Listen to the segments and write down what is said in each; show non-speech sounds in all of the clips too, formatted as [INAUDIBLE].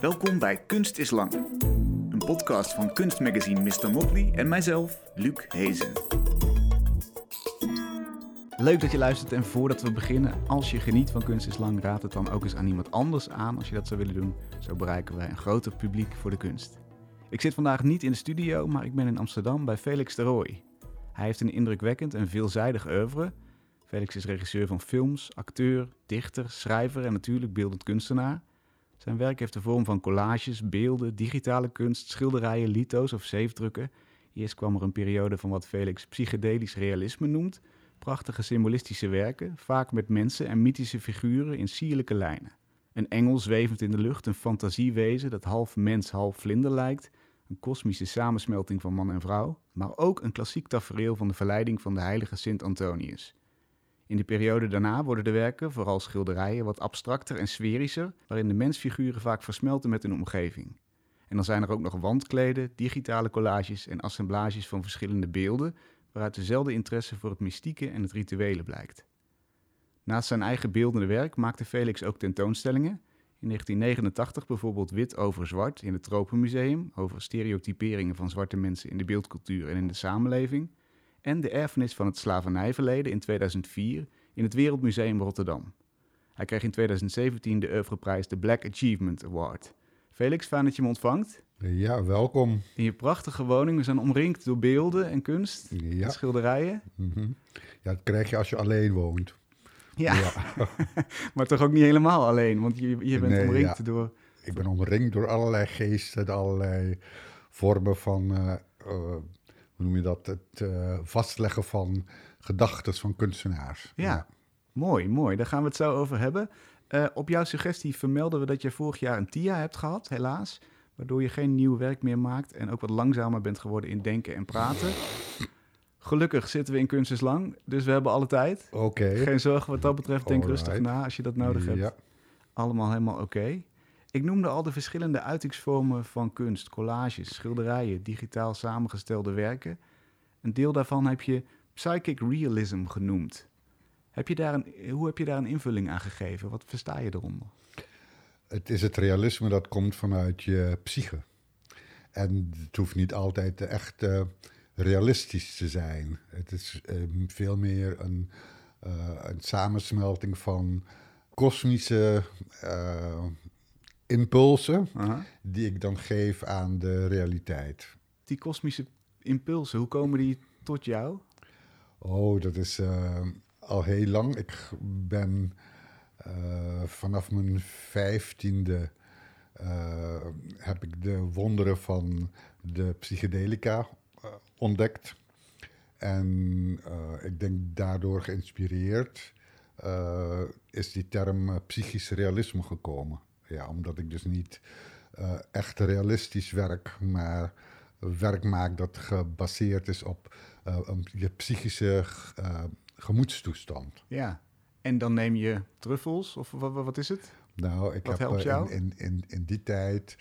Welkom bij Kunst is Lang. Een podcast van kunstmagazine Mr. Motley en mijzelf, Luc Hezen. Leuk dat je luistert en voordat we beginnen, als je geniet van Kunst is Lang, raad het dan ook eens aan iemand anders aan als je dat zou willen doen. Zo bereiken wij een groter publiek voor de kunst. Ik zit vandaag niet in de studio, maar ik ben in Amsterdam bij Felix de Rooij. Hij heeft een indrukwekkend en veelzijdig oeuvre. Felix is regisseur van films, acteur, dichter, schrijver en natuurlijk beeldend kunstenaar. Zijn werk heeft de vorm van collages, beelden, digitale kunst, schilderijen, lito's of zeefdrukken. Eerst kwam er een periode van wat Felix psychedelisch realisme noemt. Prachtige symbolistische werken, vaak met mensen en mythische figuren in sierlijke lijnen. Een engel zwevend in de lucht, een fantasiewezen dat half mens, half vlinder lijkt. Een kosmische samensmelting van man en vrouw, maar ook een klassiek tafereel van de verleiding van de heilige Sint Antonius. In de periode daarna worden de werken, vooral schilderijen, wat abstracter en sferischer, waarin de mensfiguren vaak versmelten met hun omgeving. En dan zijn er ook nog wandkleden, digitale collages en assemblages van verschillende beelden, waaruit dezelfde interesse voor het mystieke en het rituele blijkt. Naast zijn eigen beeldende werk maakte Felix ook tentoonstellingen. In 1989 bijvoorbeeld Wit over Zwart in het Tropenmuseum, over stereotyperingen van zwarte mensen in de beeldcultuur en in de samenleving en de erfenis van het slavernijverleden in 2004 in het Wereldmuseum Rotterdam. Hij kreeg in 2017 de oeuvreprijs de Black Achievement Award. Felix, fijn dat je me ontvangt. Ja, welkom. In je prachtige woning. We zijn omringd door beelden en kunst, ja. en schilderijen. Mm Ja, dat krijg je als je alleen woont. Ja, ja. [LAUGHS] maar toch ook niet helemaal alleen, want je, je bent omringd door... Ik ben omringd door allerlei geesten, allerlei vormen van... Uh, uh, hoe noem je dat, het uh, vastleggen van gedachten van kunstenaars. Ja, mooi, mooi. Daar gaan we het zo over hebben. Uh, op jouw suggestie vermelden we dat je vorig jaar een TIA hebt gehad, helaas. Waardoor je geen nieuw werk meer maakt en ook wat langzamer bent geworden in denken en praten. Gelukkig zitten we in Kunst is Lang, dus we hebben alle tijd. Oké. Geen zorgen wat dat betreft, denk rustig na als je dat nodig hebt. Ja. Allemaal helemaal oké. Ik noemde al de verschillende uitingsvormen van kunst, collages, schilderijen, digitaal samengestelde werken. Een deel daarvan heb je psychic realism genoemd. Heb je daar een, hoe heb je daar een invulling aan gegeven? Wat versta je eronder? Het is het realisme dat komt vanuit je psyche. En het hoeft niet altijd echt uh, realistisch te zijn. Het is uh, veel meer een, uh, een samensmelting van kosmische impulsen die ik dan geef aan de realiteit. Die kosmische impulsen, hoe komen die tot jou? Oh, dat is uh, al heel lang. Ik ben uh, vanaf mijn vijftiende uh, heb ik de wonderen van de psychedelica ontdekt. En ik denk daardoor geïnspireerd is die term psychisch realisme gekomen. Ja, omdat ik dus niet uh, echt realistisch werk, maar werk maak dat gebaseerd is op uh, je psychische uh, gemoedstoestand. Ja, en dan neem je truffels, of wat, wat is het? Nou, ik wat heb helpt jou? In, in, in die tijd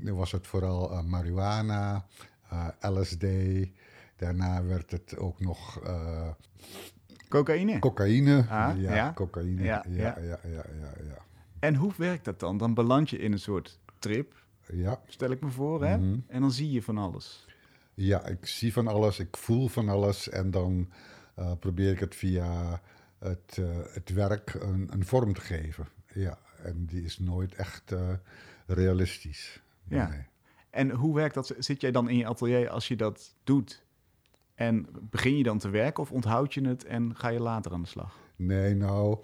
was het vooral marihuana, LSD. Daarna werd het ook nog Cocaïne? Cocaïne, ah, ja, ja, cocaïne, ja, ja, ja, ja, ja, ja. En hoe werkt dat dan? Dan beland je in een soort trip, ja. stel ik me voor, hè? Mhm. En dan zie je van alles. Ja, ik zie van alles, ik voel van alles en dan uh, probeer ik het via het, uh, het werk een, een, vorm te geven. Ja, en die is nooit echt uh, realistisch. Ja. Nee. En hoe werkt dat? Zit jij dan in je atelier als je dat doet? En begin je dan te werken of onthoud je het en ga je later aan de slag? Nee, nou,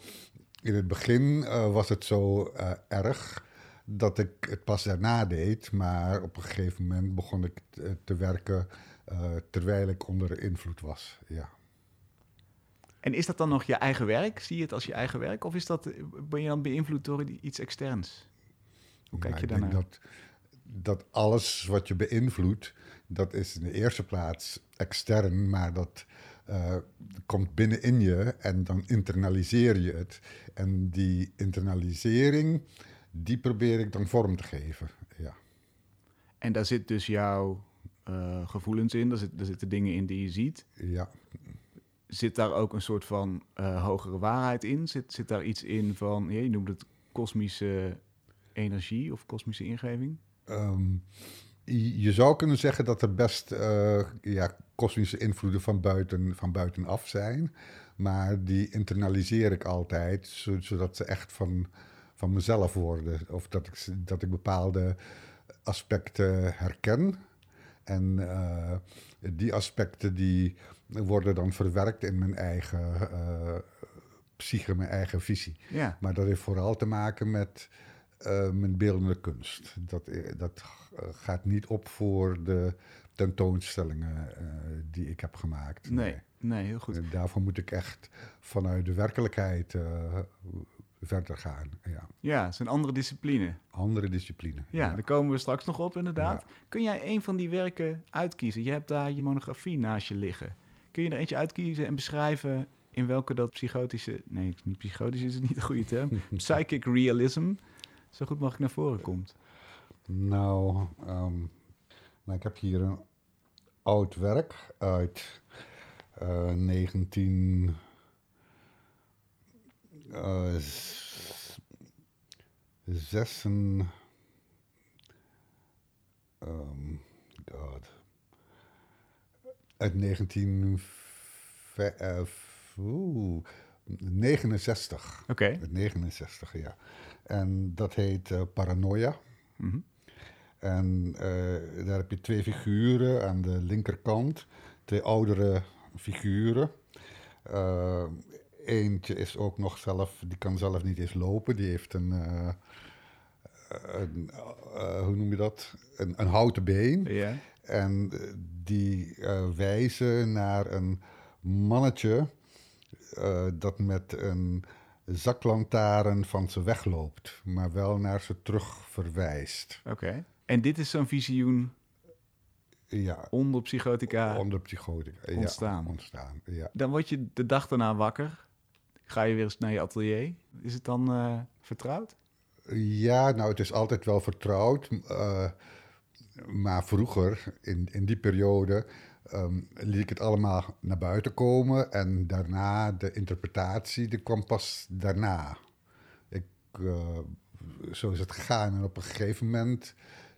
in het begin uh, was het zo uh, erg dat ik het pas daarna deed, maar op een gegeven moment begon ik te, te werken uh, terwijl ik onder invloed was. Ja. En is dat dan nog je eigen werk? Zie je het als je eigen werk? Of is dat, ben je dan beïnvloed door iets externs? Hoe kijk nou, je daarnaar? Dat, dat alles wat je beïnvloedt, dat is in de eerste plaats extern, maar dat uh, komt binnenin je en dan internaliseer je het. En die internalisering, die probeer ik dan vorm te geven. Ja. En daar zit dus jouw uh, gevoelens in, daar, zit, daar zitten dingen in die je ziet. Ja. Zit daar ook een soort van uh, hogere waarheid in? Zit, zit daar iets in van, je noemt het kosmische energie of kosmische ingeving? Ehm, je zou kunnen zeggen dat er best eh, ja, kosmische invloeden van, buiten, van buitenaf zijn. Maar die internaliseer ik altijd, zo- zodat ze echt van, van mezelf worden. Of dat ik, dat ik bepaalde aspecten herken. En eh, die aspecten die worden dan verwerkt in mijn eigen eh, psyche, mijn eigen visie. Ja, Maar dat heeft vooral te maken met eh, mijn beeldende kunst. Dat, dat gaat niet op voor de tentoonstellingen eh, die ik heb gemaakt. nee, nee, heel goed. En daarvoor moet ik echt vanuit de werkelijkheid eh, verder gaan. Ja. Ja, het is een andere discipline. Andere discipline. Ja, daar komen we straks nog op inderdaad. Kun jij een van die werken uitkiezen? Je hebt daar je monografie naast je liggen. Kun je er eentje uitkiezen en beschrijven in welke dat psychotische... Nee, niet psychotisch is het niet de goede term. [LAUGHS] Psychic realism zo goed mogelijk naar voren komt. Nou, ehm, nou, ik heb hier een oud werk uit eh 19. eh, s- zessen. ehm, God. Uit 1969. Oké. Uit 69, ja. En dat heet eh, Paranoia. Mhm. En eh, daar heb je twee figuren aan de linkerkant. Twee oudere figuren. Eh, eentje is ook nog zelf, die kan zelf niet eens lopen. Die heeft een, eh, een hoe noem je dat? Een, een houten been. Ja. En die wijzen naar een mannetje dat met een zaklantaarn van ze wegloopt, maar wel naar ze terug verwijst. Oké. En dit is zo'n visioen Ja, onder psychotica. onder psychotica. ontstaan. Ja, ontstaan, ja. Dan word je de dag daarna wakker. Ga je weer eens naar je atelier. Is het dan eh, vertrouwd? Ja, nou, het is altijd wel vertrouwd. eh, maar vroeger, in, in die periode, ehm, liet ik het allemaal naar buiten komen. En daarna, de interpretatie, die kwam pas daarna. Ik, eh, zo is het gegaan. En op een gegeven moment,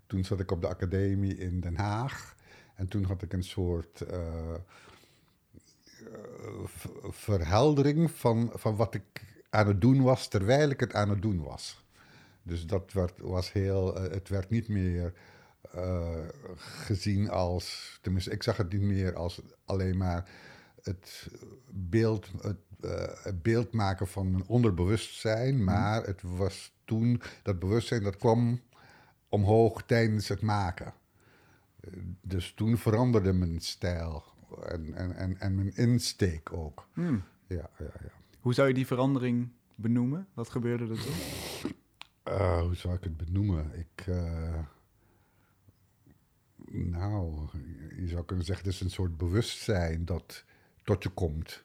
toen zat ik op de academie in Den Haag. En toen had ik een soort eh, eh, verheldering van, van wat ik aan het doen was, terwijl ik het aan het doen was. Dus dat werd, was heel, eh, het werd niet meer gezien als, tenminste, ik zag het niet meer als alleen maar het beeld, het, het beeld maken van een onderbewustzijn, maar het was toen, dat bewustzijn, dat kwam omhoog tijdens het maken. Eh, Dus toen veranderde mijn stijl en, en, en, en mijn insteek ook. Hmm. Ja, ja, ja. Hoe zou je die verandering benoemen? Wat gebeurde er toen? Eh, hoe zou ik het benoemen? Ik. eh, nou, je zou kunnen zeggen, het is een soort bewustzijn dat tot je komt.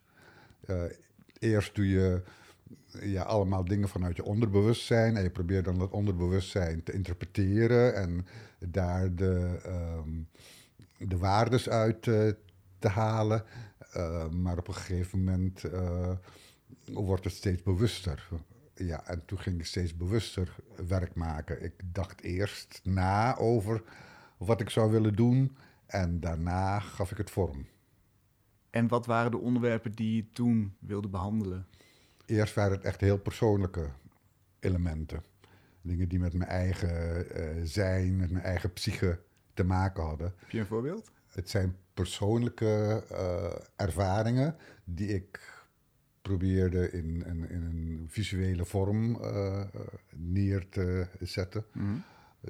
Eerst doe je ja, allemaal dingen vanuit je onderbewustzijn en je probeert dan dat onderbewustzijn te interpreteren en daar de, ehm, de waardes uit eh, te halen. Eh, maar op een gegeven moment eh, wordt het steeds bewuster. Ja, en toen ging ik steeds bewuster werk maken. Ik dacht eerst na over wat ik zou willen doen en daarna gaf ik het vorm. En wat waren de onderwerpen die je toen wilde behandelen? Eerst waren het echt heel persoonlijke elementen. Dingen die met mijn eigen eh, zijn, met mijn eigen psyche te maken hadden. Heb je een voorbeeld? Het zijn persoonlijke eh, ervaringen die ik probeerde in, in, in een visuele vorm eh, neer te zetten. Mhm.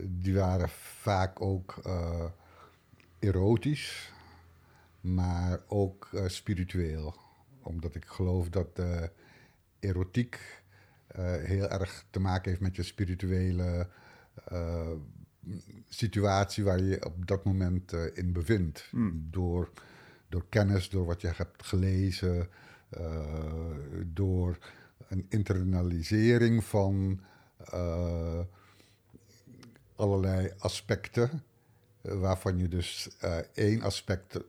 Die waren vaak ook erotisch, maar ook spiritueel. Omdat ik geloof dat erotiek eh, heel erg te maken heeft met je spirituele eh, situatie waar je je op dat moment eh, in bevindt. Hmm. Door, door kennis, door wat je hebt gelezen, door een internalisering van allerlei aspecten, waarvan je dus één aspect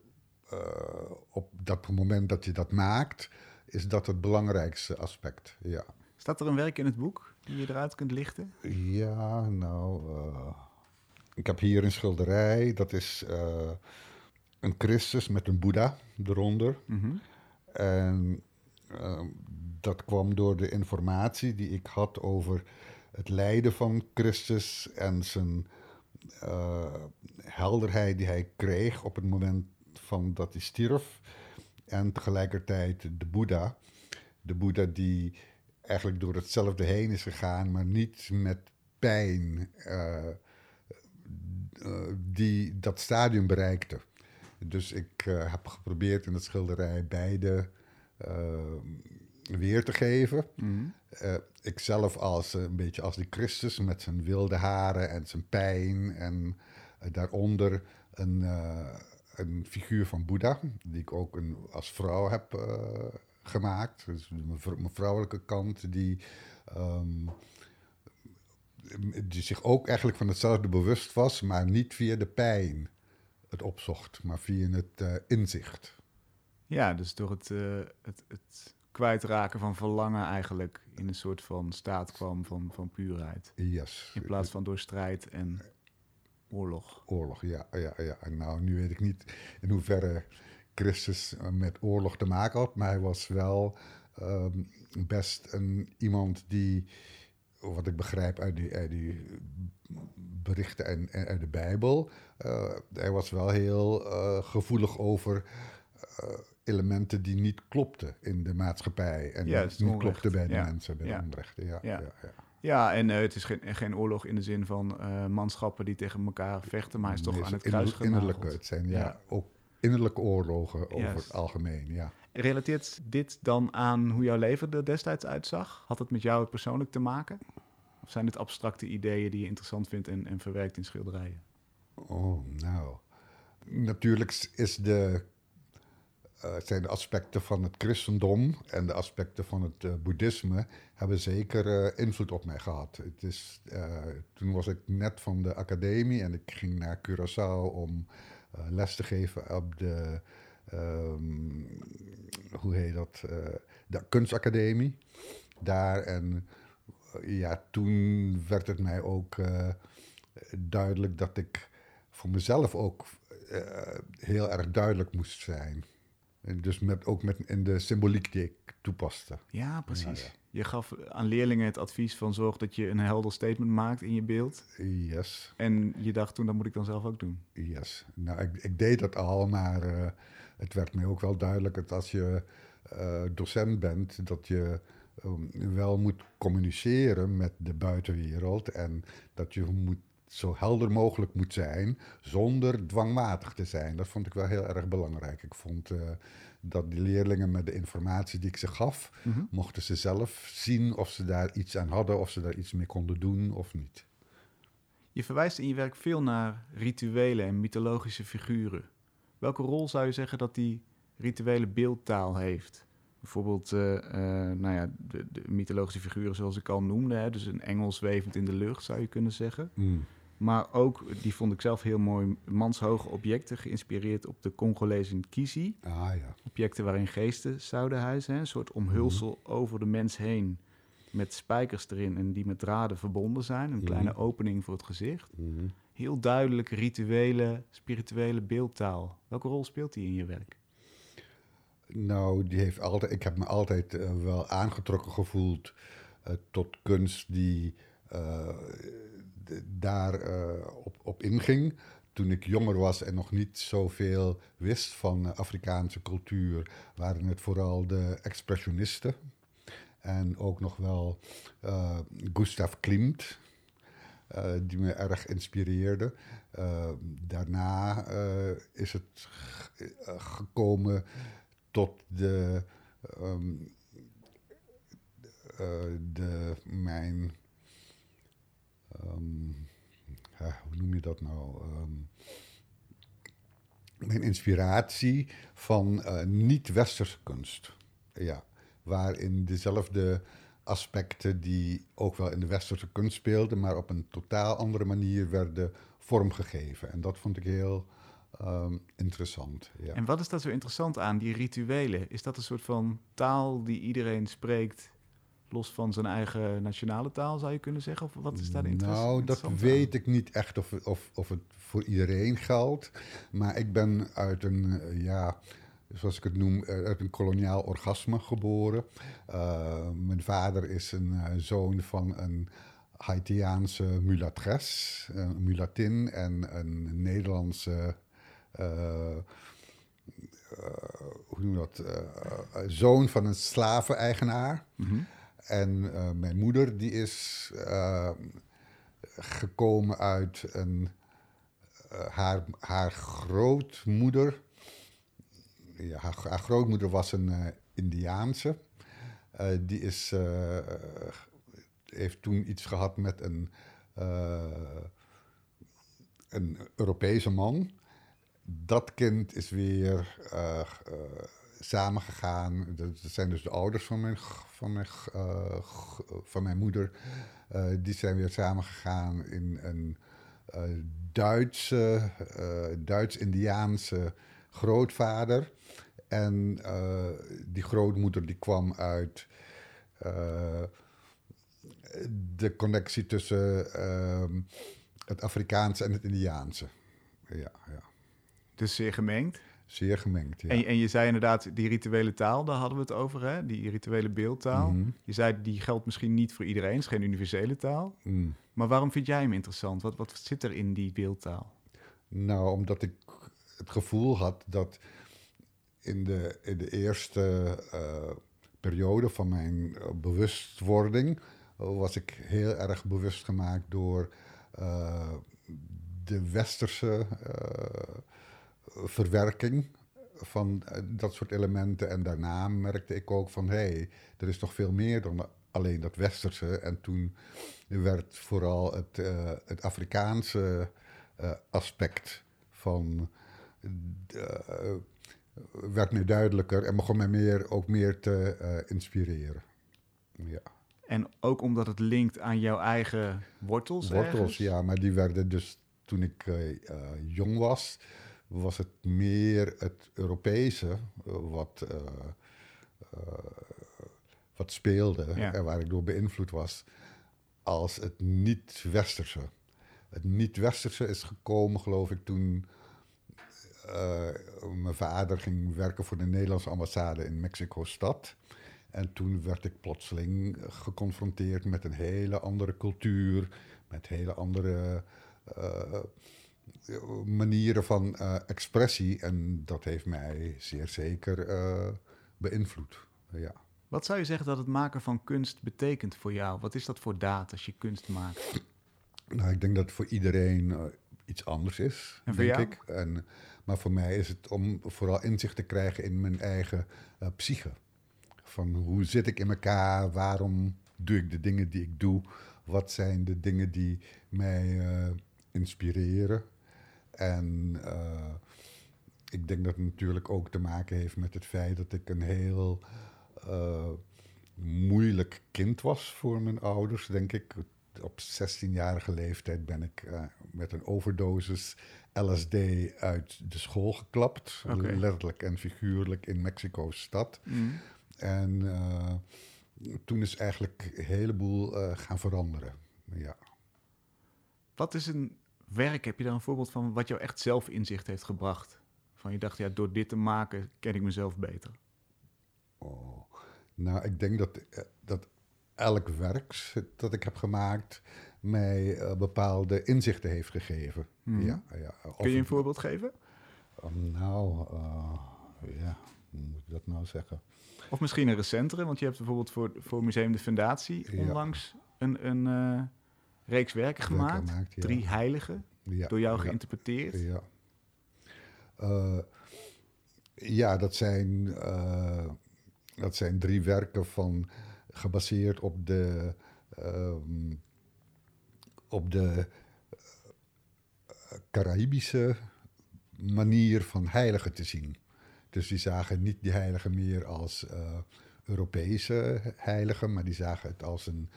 op dat moment dat je dat maakt, is dat het belangrijkste aspect. Ja. Staat er een werk in het boek die je eruit kunt lichten? Ja, nou, uh, ik heb hier een schilderij. Dat is uh, een Christus met een Boeddha eronder. Mm En uh, dat kwam door de informatie die ik had over het lijden van Christus en zijn helderheid die hij kreeg op het moment van dat hij stierf. En tegelijkertijd de Boeddha. De Boeddha die eigenlijk door hetzelfde heen is gegaan, maar niet met pijn uh, uh, die dat stadium bereikte. Dus ik uh, heb geprobeerd in het schilderij beide weer te geven. Mm ik zelf als een beetje als die Christus met zijn wilde haren en zijn pijn. En daaronder een, een figuur van Boeddha, die ik ook een, als vrouw heb gemaakt. Dus mijn vrouwelijke kant die, um, die zich ook eigenlijk van hetzelfde bewust was, maar niet via de pijn het opzocht, maar via het uh, inzicht. Ja, dus door het, uh, het, het kwijtraken van verlangen eigenlijk in een soort van staat kwam van, van puurheid. Yes. In plaats van door strijd en oorlog. Oorlog, ja. ja, ja. En nou, nu weet ik niet in hoeverre Christus eh, met oorlog te maken had, maar hij was wel um, best een, iemand die, wat ik begrijp uit die, uit die berichten en, en uit de Bijbel, uh, hij was wel heel uh, gevoelig over elementen die niet klopten in de maatschappij en ja, niet klopten bij de ja. mensen, bij ja. de onrechten. Ja, ja. Ja, en uh, het is geen, geen oorlog in de zin van uh, manschappen die tegen elkaar vechten, maar hij is toch Nee, aan het kruis innerlijke, het zijn ja, ook innerlijke oorlogen over het algemeen, ja. Relateert dit dan aan hoe jouw leven er destijds uitzag? Had het met jou persoonlijk te maken? Of zijn dit abstracte ideeën die je interessant vindt en, en verwerkt in schilderijen? Oh, nou. Natuurlijk is de, eh, zijn de aspecten van het christendom en de aspecten van het eh, boeddhisme hebben zeker eh, invloed op mij gehad. Het is, toen was ik net van de academie en ik ging naar Curaçao om les te geven op de, ehm, hoe heet dat, de kunstacademie. Daar en ja, toen werd het mij ook duidelijk dat ik voor mezelf ook heel erg duidelijk moest zijn. En dus met, ook met, in de symboliek die ik toepaste. Ja, precies. Ja, ja. Je gaf aan leerlingen het advies van zorg dat je een helder statement maakt in je beeld. Yes, En je dacht toen, dat moet ik dan zelf ook doen. yes. Nou, ik, ik deed dat al, maar eh, het werd mij ook wel duidelijk dat als je eh, docent bent, dat je um, wel moet communiceren met de buitenwereld en dat je moet zo helder mogelijk moet zijn zonder dwangmatig te zijn. Dat vond ik wel heel erg belangrijk. Ik vond eh, dat die leerlingen met de informatie die ik ze gaf, Mhm. mochten ze zelf zien of ze daar iets aan hadden, of ze daar iets mee konden doen of niet. Je verwijst in je werk veel naar rituelen en mythologische figuren. Welke rol zou je zeggen dat die rituele beeldtaal heeft? Bijvoorbeeld eh, eh, nou ja, de, de mythologische figuren zoals ik al noemde. Hè? Dus een engel zwevend in de lucht zou je kunnen zeggen. Maar ook, die vond ik zelf heel mooi, manshoge objecten geïnspireerd op de Congolese Nkisi. Ah ja. Objecten waarin geesten zouden huizen. Hè? Een soort omhulsel over de mens heen met spijkers erin en die met draden verbonden zijn. Een Mhm. kleine opening voor het gezicht. Heel duidelijk rituele, spirituele beeldtaal. Welke rol speelt die in je werk? Nou, die heeft altijd, ik heb me altijd eh, wel aangetrokken gevoeld eh, tot kunst die eh, daar eh, op, op inging. Toen ik jonger was en nog niet zoveel wist van Afrikaanse cultuur, waren het vooral de expressionisten. En ook nog wel eh, Gustav Klimt, eh, die me erg inspireerde. Daarna is het gekomen tot de, ehm, eh, de mijn, ehm, hoe noem je dat nou? Ehm, mijn inspiratie van eh, niet-westerse kunst. Ja, waarin dezelfde aspecten die ook wel in de westerse kunst speelden, maar op een totaal andere manier werden vormgegeven. En dat vond ik heel ehm, interessant. Ja. En wat is daar zo interessant aan, die rituelen? Is dat een soort van taal die iedereen spreekt Los van zijn eigen nationale taal, zou je kunnen zeggen? Of wat is daar de interesse? Nou, dat interessant weet ik niet echt of, of, of het voor iedereen geldt. Maar ik ben uit een, eh, ja, zoals ik het noem, eh, uit een koloniaal orgasme geboren. Uh, mijn vader is een uh, zoon van een Haitiaanse mulatres, een mulatin en een Nederlandse. Uh, hoe noem je dat? zoon van een slaveneigenaar. Mm -hmm. En mijn moeder, die is gekomen uit een. haar, haar grootmoeder ja, haar, haar, grootmoeder was een uh, Indiaanse. Die is, heeft toen iets gehad met een, een Europese man. Dat kind is weer samengegaan. Dat zijn dus de ouders van mijn, van mijn, van mijn moeder. die zijn weer samengegaan in een Duitse, Duits-Indiaanse grootvader. En die grootmoeder die kwam uit de connectie tussen uh, het Afrikaanse en het Indiaanse. Ja, ja. Dus zeer gemengd? Zeer gemengd, ja. En, en, je zei inderdaad, die rituele taal, daar hadden we het over, hè? die rituele beeldtaal. Mm -hmm. Je zei, die geldt misschien niet voor iedereen, het is geen universele taal. Mm. Maar waarom vind jij hem interessant? Wat, wat zit er in die beeldtaal? Nou, omdat ik het gevoel had dat in de, in de eerste uh, periode van mijn uh, bewustwording was ik heel erg bewust gemaakt door uh, de westerse verwerking van dat soort elementen. En daarna merkte ik ook van hé, hey, er is toch veel meer dan alleen dat westerse. En toen werd vooral het, het Afrikaanse aspect van werd mij duidelijker en begon mij meer, ook meer te inspireren. Ja. En ook omdat het linkt aan jouw eigen wortels? Wortels, ergens? ja, maar die werden dus toen ik jong was, was het meer het Europese wat, wat speelde ja. en waar ik door beïnvloed was, als het niet-Westerse. Het niet-Westerse is gekomen, geloof ik, toen uh, mijn vader ging werken voor de Nederlandse ambassade in Mexico-stad. En toen werd ik plotseling geconfronteerd met een hele andere cultuur, met hele andere manieren van uh, expressie. En dat heeft mij zeer zeker beïnvloed. Ja. Wat zou je zeggen dat het maken van kunst betekent voor jou? Wat is dat voor daad als je kunst maakt? Nou, ik denk dat het voor iedereen iets anders is, en voor denk jou? ik. En, maar voor mij is het om vooral inzicht te krijgen in mijn eigen psyche. Van hoe zit ik in elkaar? Waarom doe ik de dingen die ik doe? Wat zijn de dingen die mij uh, inspireren? En uh, ik denk dat het natuurlijk ook te maken heeft met het feit dat ik een heel moeilijk kind was voor mijn ouders, denk ik op 16-jarige leeftijd ben ik uh, met een overdosis LSD uit de school geklapt. Letterlijk en figuurlijk in Mexico-stad. Mm. En uh, toen is eigenlijk een heleboel gaan veranderen. Ja. Wat is een werk, heb je daar een voorbeeld van, wat jou echt zelf inzicht heeft gebracht? Van je dacht, ja, door dit te maken ken ik mezelf beter. Oh. Nou, ik denk dat, dat elk werk dat ik heb gemaakt mij uh, bepaalde inzichten heeft gegeven. Mhm. Ja, ja. Of Kun je een voorbeeld geven? Um, nou, uh, ja, hoe moet ik dat nou zeggen? Of misschien een recentere, want je hebt bijvoorbeeld voor, voor Museum de Fundatie Ja. onlangs een, een eh, reeks werken gemaakt. gemaakt, ja. Drie heiligen, Ja, door jou geïnterpreteerd. Ja. Eh, ja, dat zijn, eh, dat zijn drie werken van, gebaseerd op de, ehm, op de eh, Caraïbische manier van heiligen te zien. Dus die zagen niet die heiligen meer als Europese heiligen, maar die zagen het als een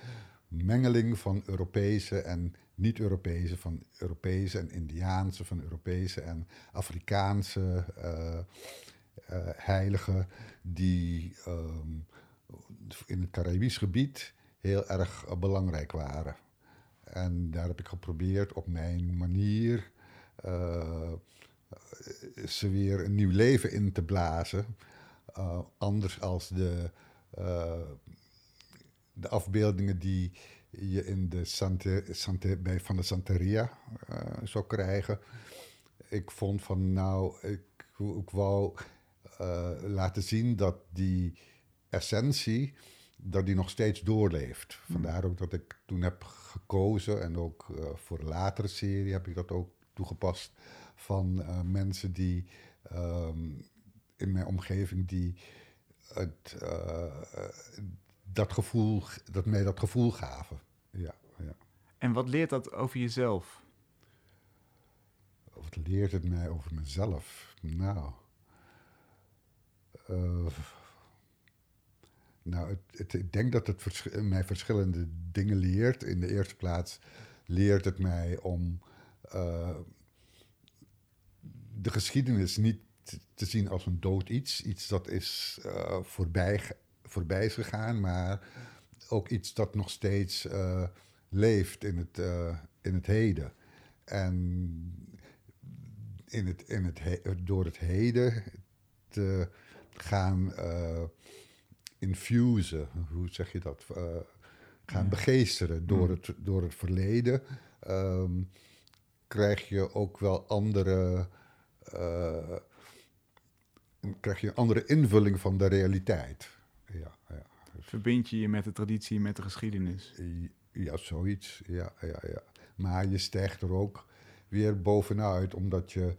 mengeling van Europese en niet-Europese, van Europese en Indiaanse, van Europese en Afrikaanse eh, eh, heiligen, die ehm, in het Caribisch gebied heel erg belangrijk waren. En daar heb ik geprobeerd op mijn manier ze weer een nieuw leven in te blazen. anders als de, de afbeeldingen die je in de Sante, Sante, bij van de Santeria uh, zou krijgen. Ik vond van nou, ik, ik wou uh, laten zien dat die essentie, dat die nog steeds doorleeft. Hmm. Vandaar ook dat ik toen heb gekozen en ook uh, voor een latere serie heb ik dat ook toegepast van mensen die um, in mijn omgeving die het dat gevoel, dat mij dat gevoel gaven. Ja, ja. En wat leert dat over jezelf? Wat leert het mij over mezelf? Nou. Uh, nou, het, het, ik denk dat het mij verschillende dingen leert. In de eerste plaats leert het mij om uh, de geschiedenis niet te zien als een dood iets. Iets dat is uh, voorbij voorbij is gegaan, maar ook iets dat nog steeds uh, leeft in het, uh, in het heden. En in het, in het door het heden te gaan uh, infusen, hoe zeg je dat? gaan begeesteren door, hmm. het, door het verleden, um, krijg je ook wel andere krijg je een andere invulling van de realiteit ja, ja. Verbind je je met de traditie, met de geschiedenis? Ja, zoiets. Ja, ja, ja. Maar je stijgt er ook weer bovenuit, omdat je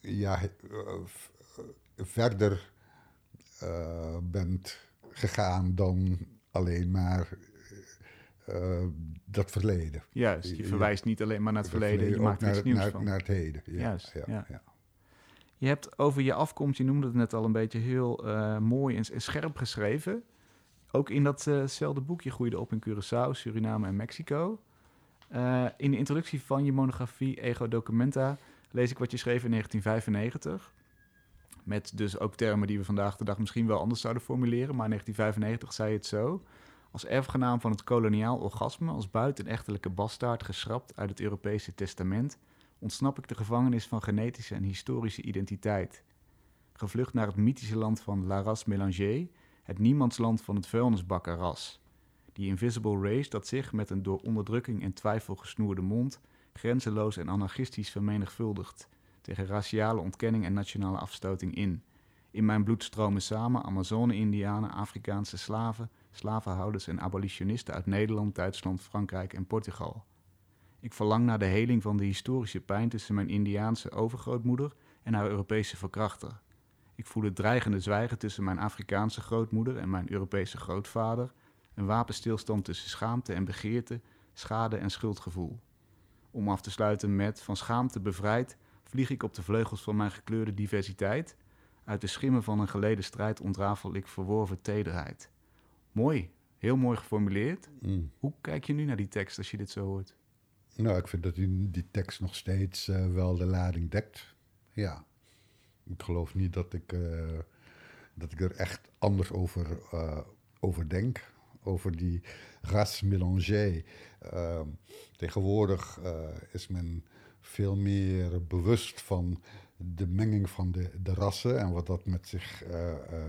ja, uh, verder uh, bent gegaan dan alleen maar uh, dat verleden. Juist, je verwijst niet alleen maar naar het verleden, verleden, je maakt er iets nieuws naar, van. Naar het heden, ja, Juist, ja. ja. Je hebt over je afkomst, je noemde het net al een beetje heel uh, mooi en, scherp geschreven. Ook in datzelfde uh boek, je groeide op in Curaçao, Suriname en Mexico. Uh, in de introductie van je monografie Ego Documenta lees ik wat je schreef in 1995. Met dus ook termen die we vandaag de dag misschien wel anders zouden formuleren. Maar in 1995 zei je het zo. Als erfgenaam van het koloniaal orgasme, als buitenechtelijke bastaard geschrapt uit het Europese testament ontsnap ik de gevangenis van genetische en historische identiteit. Gevlucht naar het mythische land van La Race Mélanger, het niemandsland van het vuilnisbakkerras. Die invisible race dat zich met een door onderdrukking en twijfel gesnoerde mond grenzeloos en anarchistisch vermenigvuldigt tegen raciale ontkenning en nationale afstoting in. In mijn bloed stromen samen Amazone-Indianen, Afrikaanse slaven, slavenhouders en abolitionisten uit Nederland, Duitsland, Frankrijk en Portugal. Ik verlang naar de heling van de historische pijn tussen mijn Indiaanse overgrootmoeder en haar Europese verkrachter. Ik voel het dreigende zwijgen tussen mijn Afrikaanse grootmoeder en mijn Europese grootvader, een wapenstilstand tussen schaamte en begeerte, schade en schuldgevoel. Om af te sluiten met van schaamte bevrijd vlieg ik op de vleugels van mijn gekleurde diversiteit. Uit de schimmen van een geleden strijd ontrafel ik verworven tederheid. Mooi, heel mooi geformuleerd. Mm. Hoe kijk je nu naar die tekst als je dit zo hoort? Nou, ik vind dat die, die tekst nog steeds uh, wel de lading dekt. Ja. Ik geloof niet dat ik, uh, dat ik er echt anders over, uh, over denk. Over die race. Ehm, tegenwoordig is men veel meer bewust van de menging van de, de rassen en wat dat met zich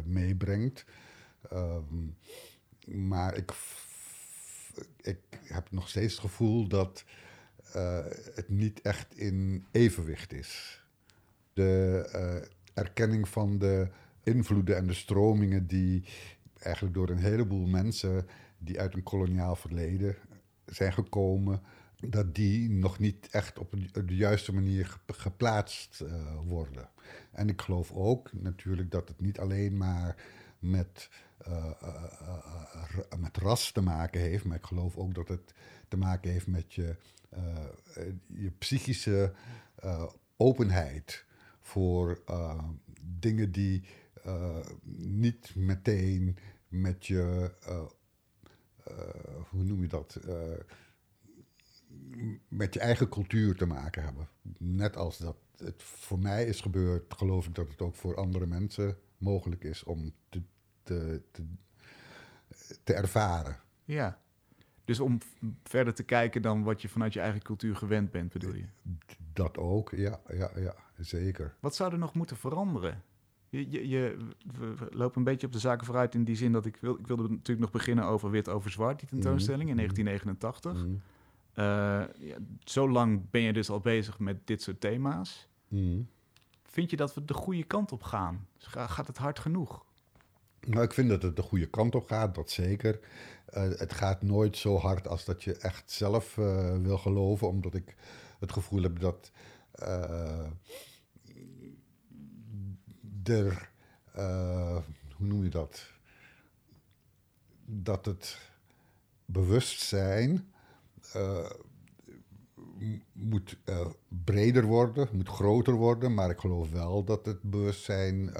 meebrengt. Um, maar ik, ik heb nog steeds het gevoel dat uh, het niet echt in evenwicht is. De uh, erkenning van de invloeden en de stromingen die eigenlijk door een heleboel mensen die uit een koloniaal verleden zijn gekomen, dat die nog niet echt op de juiste manier geplaatst uh, worden. En ik geloof ook natuurlijk dat het niet alleen maar met, met ras te maken heeft, maar ik geloof ook dat het te maken heeft met je eh, je psychische eh, openheid voor eh, dingen die niet meteen met je, hoe noem je dat? met je eigen cultuur te maken hebben. Net als dat het voor mij is gebeurd, geloof ik dat het ook voor andere mensen mogelijk is om te, te, te, te ervaren. Ja. Dus om verder te kijken dan wat je vanuit je eigen cultuur gewend bent, bedoel je? Dat ook, ja, ja, ja zeker. Wat zou er nog moeten veranderen? Je, je, je, we lopen een beetje op de zaken vooruit in die zin dat ik, wil, ik wilde natuurlijk nog beginnen over Wit over Zwart, die tentoonstelling in 1989. Mhm. Uh, ja, zo lang ben je dus al bezig met dit soort thema's. Mhm. Vind je dat we de goede kant op gaan? Gaat het hard genoeg? Nou, ik vind dat het de goede kant op gaat, dat zeker. Uh, het gaat nooit zo hard als dat je echt zelf uh, wil geloven, omdat ik het gevoel heb dat uh, er, hoe noem je dat? Dat het bewustzijn moet breder worden, moet groter worden, maar ik geloof wel dat het bewustzijn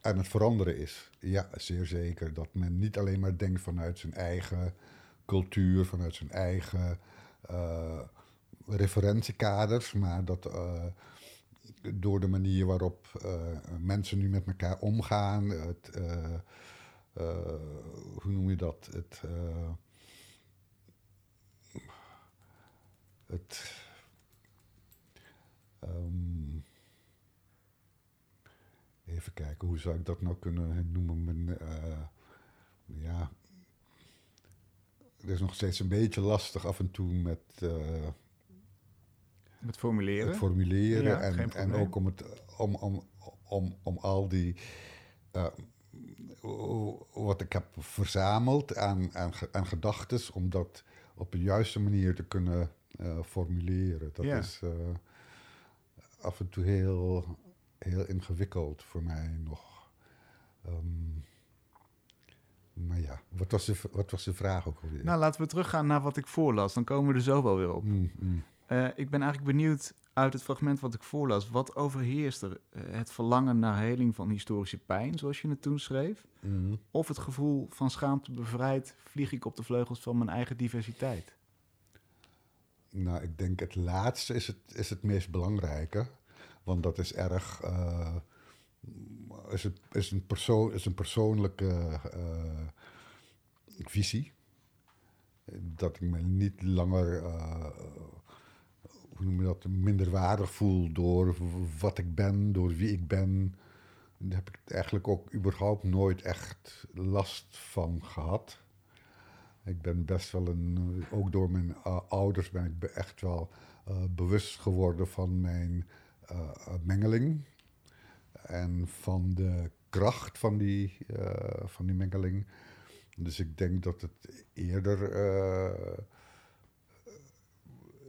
aan het veranderen is. Ja, zeer zeker. Dat men niet alleen maar denkt vanuit zijn eigen cultuur, vanuit zijn eigen uh, referentiekaders, maar dat uh, door de manier waarop uh, mensen nu met elkaar omgaan, het, hoe noem je dat? Het, het um, Even kijken, hoe zou ik dat nou kunnen noemen? Mijn, uh, ja, het is nog steeds een beetje lastig af en toe met... Uh, met formuleren? Het formuleren ja, en, en ook om, het, om, om, om, om al die... Uh, wat ik heb verzameld aan, aan, aan gedachten, om dat op een juiste manier te kunnen formuleren. Dat ja. is af en toe heel heel ingewikkeld voor mij nog. Um, maar ja, wat was, de, wat was de vraag ook alweer? Nou, laten we teruggaan naar wat ik voorlas. Dan komen we er zo wel weer op. Mm, mm. Uh, ik ben eigenlijk benieuwd uit het fragment wat ik voorlas. Wat overheerst er? Uh, het verlangen naar heling van historische pijn, zoals je het toen schreef? Mm. Of het gevoel van schaamte bevrijd, vlieg ik op de vleugels van mijn eigen diversiteit? Nou, ik denk het laatste is het, is het meest belangrijke. Want dat is erg. Uh, is, het, is, een persoon, is een persoonlijke uh, visie. Dat ik me niet langer. Uh, hoe noem je dat? Minder waardig voel door wat ik ben, door wie ik ben. Daar heb ik eigenlijk ook überhaupt nooit echt last van gehad. Ik ben best wel een. Ook door mijn ouders ben ik echt wel bewust geworden van mijn mengeling en van de kracht van die, uh, van die mengeling. Dus ik denk dat het eerder uh,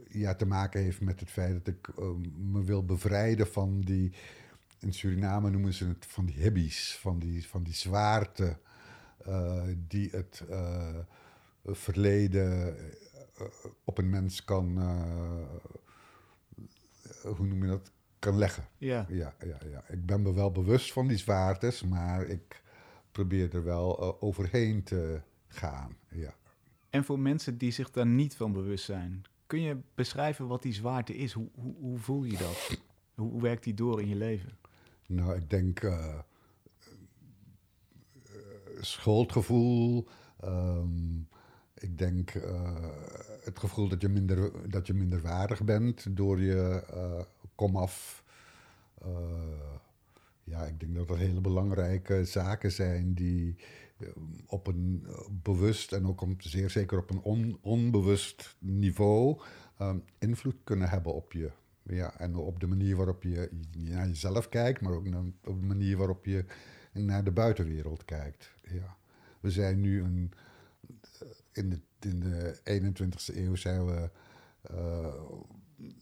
ja, te maken heeft met het feit dat ik me wil bevrijden van die, in Suriname noemen ze het van die hibbies, van die, van die zwaarte die het verleden op een mens kan, hoe noem je dat, kan leggen. Ja. Ja, ja, ja. Ik ben me wel bewust van die zwaartes, maar ik probeer er wel uh, overheen te gaan. Ja. En voor mensen die zich daar niet van bewust zijn, kun je beschrijven wat die zwaarte is? Hoe, hoe, hoe voel je dat? Hoe, hoe, werkt die door in je leven? Nou, ik denk uh, schuldgevoel. Um, ik denk uh, het gevoel dat je, minder, dat je minderwaardig bent door je komaf. Uh, ja, ik denk dat dat hele belangrijke zaken zijn die uh, op een uh, bewust en ook om, zeer zeker op een on, onbewust niveau invloed kunnen hebben op je. Ja, en op de manier waarop je naar jezelf kijkt, maar ook op de manier waarop je naar de buitenwereld kijkt. Ja. We zijn nu een, in, de, in de 21ste eeuw zijn we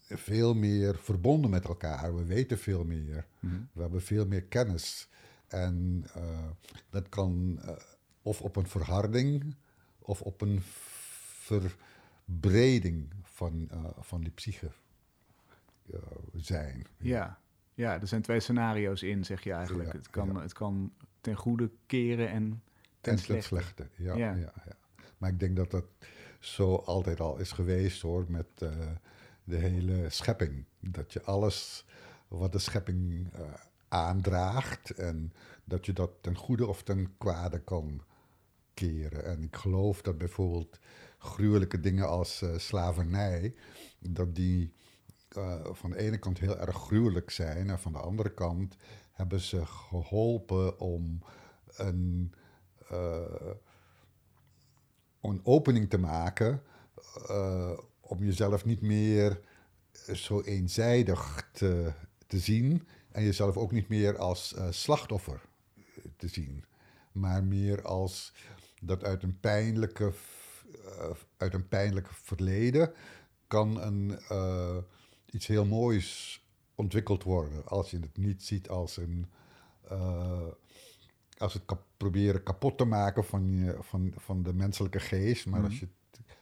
veel meer verbonden met elkaar. We weten veel meer. Mm-hmm. We hebben veel meer kennis. En uh, dat kan uh, of op een verharding of op een verbreding van, uh, van die psyche zijn. Ja. ja, er zijn twee scenario's in, zeg je eigenlijk. Ja, het, kan, ja. het kan ten goede keren en ten en slechte. Ja. ja. Ja, Maar ik denk dat dat zo altijd al is geweest hoor, met de hele schepping. Dat je alles wat de schepping uh, aandraagt en dat je dat ten goede of ten kwade kan keren. En ik geloof dat bijvoorbeeld gruwelijke dingen als uh, slavernij, dat die uh, van de ene kant heel erg gruwelijk zijn en van de andere kant hebben ze geholpen om een, een opening te maken om jezelf niet meer zo eenzijdig te, te zien en jezelf ook niet meer als slachtoffer te zien, maar meer als dat uit een pijnlijke, uh, uit een pijnlijke verleden kan een, uh, iets heel moois ontwikkeld worden. Als je het niet ziet als een. Als het kap proberen kapot te maken van, je, van, van de menselijke geest, maar als mhm. je het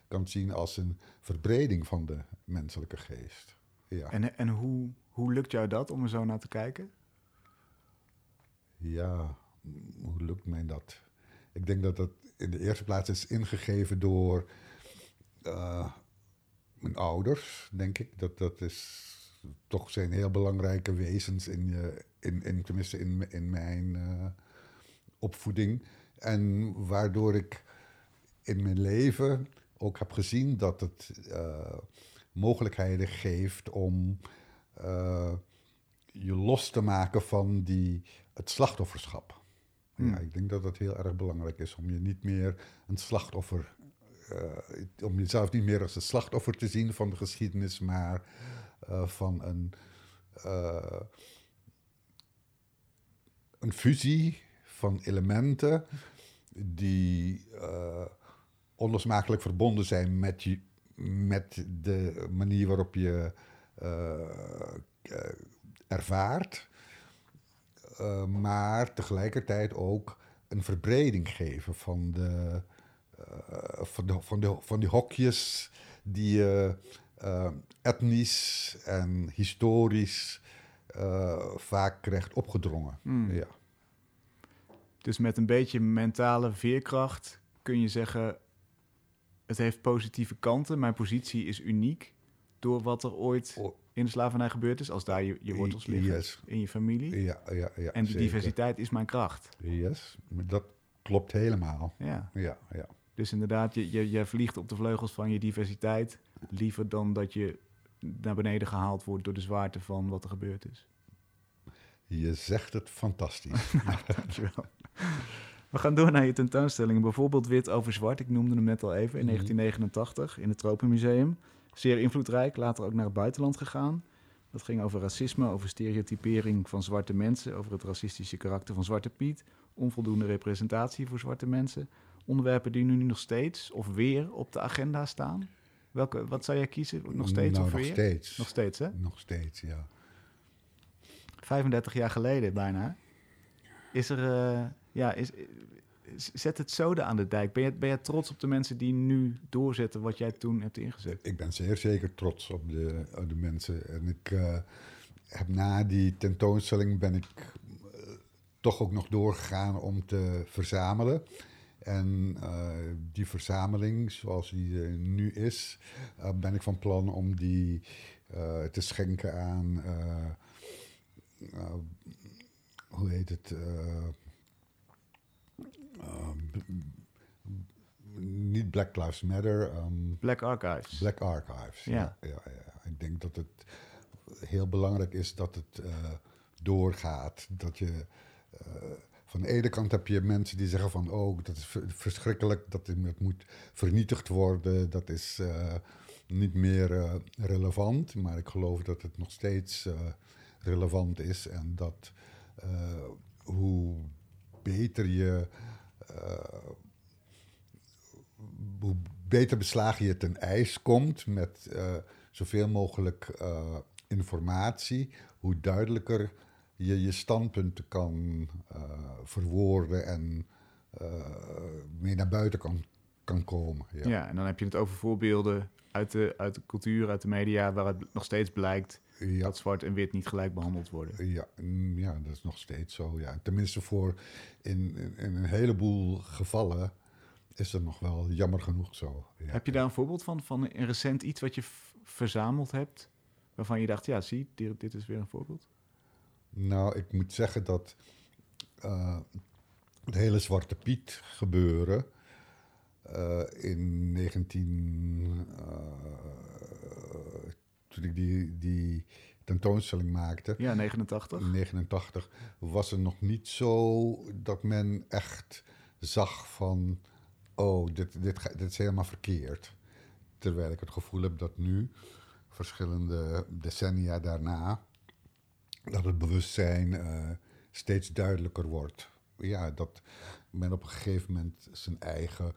kan zien als een verbreding van de menselijke geest. Ja. En, en hoe, hoe lukt jou dat om er zo naar te kijken? Ja, hoe lukt mij dat? Ik denk dat dat in de eerste plaats is ingegeven door uh, mijn ouders, denk ik. Dat, dat is toch zijn heel belangrijke wezens in, je, in, in tenminste in, in mijn uh, opvoeding. En waardoor ik in mijn leven ook heb gezien dat het uh, mogelijkheden geeft om je los te maken van die, het slachtofferschap. Ja, hmm. ik denk dat het heel erg belangrijk is om je niet meer een slachtoffer, uh, om jezelf niet meer als een slachtoffer te zien van de geschiedenis, maar uh, van een, uh, een fusie van elementen die onlosmakelijk verbonden zijn met, je, met de manier waarop je ervaart. Eh, maar tegelijkertijd ook een verbreding geven van de, uh, van, de, van, de, van die hokjes die je etnisch en historisch vaak krijgt opgedrongen. Hmm. Ja. Dus met een beetje mentale veerkracht kun je zeggen: het heeft positieve kanten, mijn positie is uniek door wat er ooit in de slavernij gebeurd is, als daar je, je wortels liggen in je familie. Ja, ja, ja, en die diversiteit is mijn kracht. Yes, dat klopt helemaal. Ja. Ja, ja. Dus inderdaad, je, je, je vliegt op de vleugels van je diversiteit, liever dan dat je naar beneden gehaald wordt door de zwaarte van wat er gebeurd is. Je zegt het fantastisch. [LAUGHS] Dankjewel. We gaan door naar je tentoonstellingen. Bijvoorbeeld Wit over Zwart, ik noemde hem net al even, in 1989 mhm. in het Tropenmuseum. Zeer invloedrijk, later ook naar het buitenland gegaan. Dat ging over racisme, over stereotypering van zwarte mensen, over het racistische karakter van Zwarte Piet, onvoldoende representatie voor zwarte mensen. Onderwerpen die nu nog steeds of weer op de agenda staan. Welke, wat zou jij kiezen? Nog steeds nou, of nog weer? steeds. Nog steeds, hè? Nog steeds, ja. 35 jaar geleden bijna. Is er, uh, ja, is, zet het zoden aan de dijk. Ben je, ben je trots op de mensen die nu doorzetten wat jij toen hebt ingezet? Ik ben zeer zeker trots op de, de mensen. En ik uh, heb na die tentoonstelling ben ik uh, toch ook nog doorgegaan om te verzamelen. En uh, die verzameling, zoals die nu is, ben ik van plan om die te schenken aan, hoe heet het? Um, niet Black Lives Matter. Um, Black Archives. Black Archives, ja. Ja, ja. Ik denk dat het heel belangrijk is dat het uh, doorgaat. Dat je... Uh, van de ene kant heb je mensen die zeggen van... oh, dat is verschrikkelijk, dat het moet vernietigd worden. Dat is uh, niet meer relevant. Maar ik geloof dat het nog steeds relevant is. En dat hoe beter je hoe beter beslagen je ten ijs komt met uh, zoveel mogelijk uh, informatie, hoe duidelijker je je standpunten kan verwoorden en mee naar buiten kan, kan komen. Ja. ja, en dan heb je het over voorbeelden uit de, uit de cultuur, uit de media, waar het nog steeds blijkt ja. dat zwart en wit niet gelijk behandeld worden. Ja, mm, ja, dat is nog steeds zo. Ja. Tenminste, voor in, in, een heleboel gevallen is het nog wel jammer genoeg zo. Ja. Heb je daar een voorbeeld van, van een recent iets wat je verzameld hebt, waarvan je dacht, ja, zie, dit, dit is weer een voorbeeld? Nou, ik moet zeggen dat uh, het hele Zwarte Piet gebeuren uh, in 19. Uh, toen ik die, die tentoonstelling maakte. Ja, 89. In 89 was er nog niet zo dat men echt zag van. Oh, dit, dit, dit is helemaal verkeerd. Terwijl ik het gevoel heb dat nu, verschillende decennia daarna, dat het bewustzijn uh, steeds duidelijker wordt. Ja, dat men op een gegeven moment zijn eigen,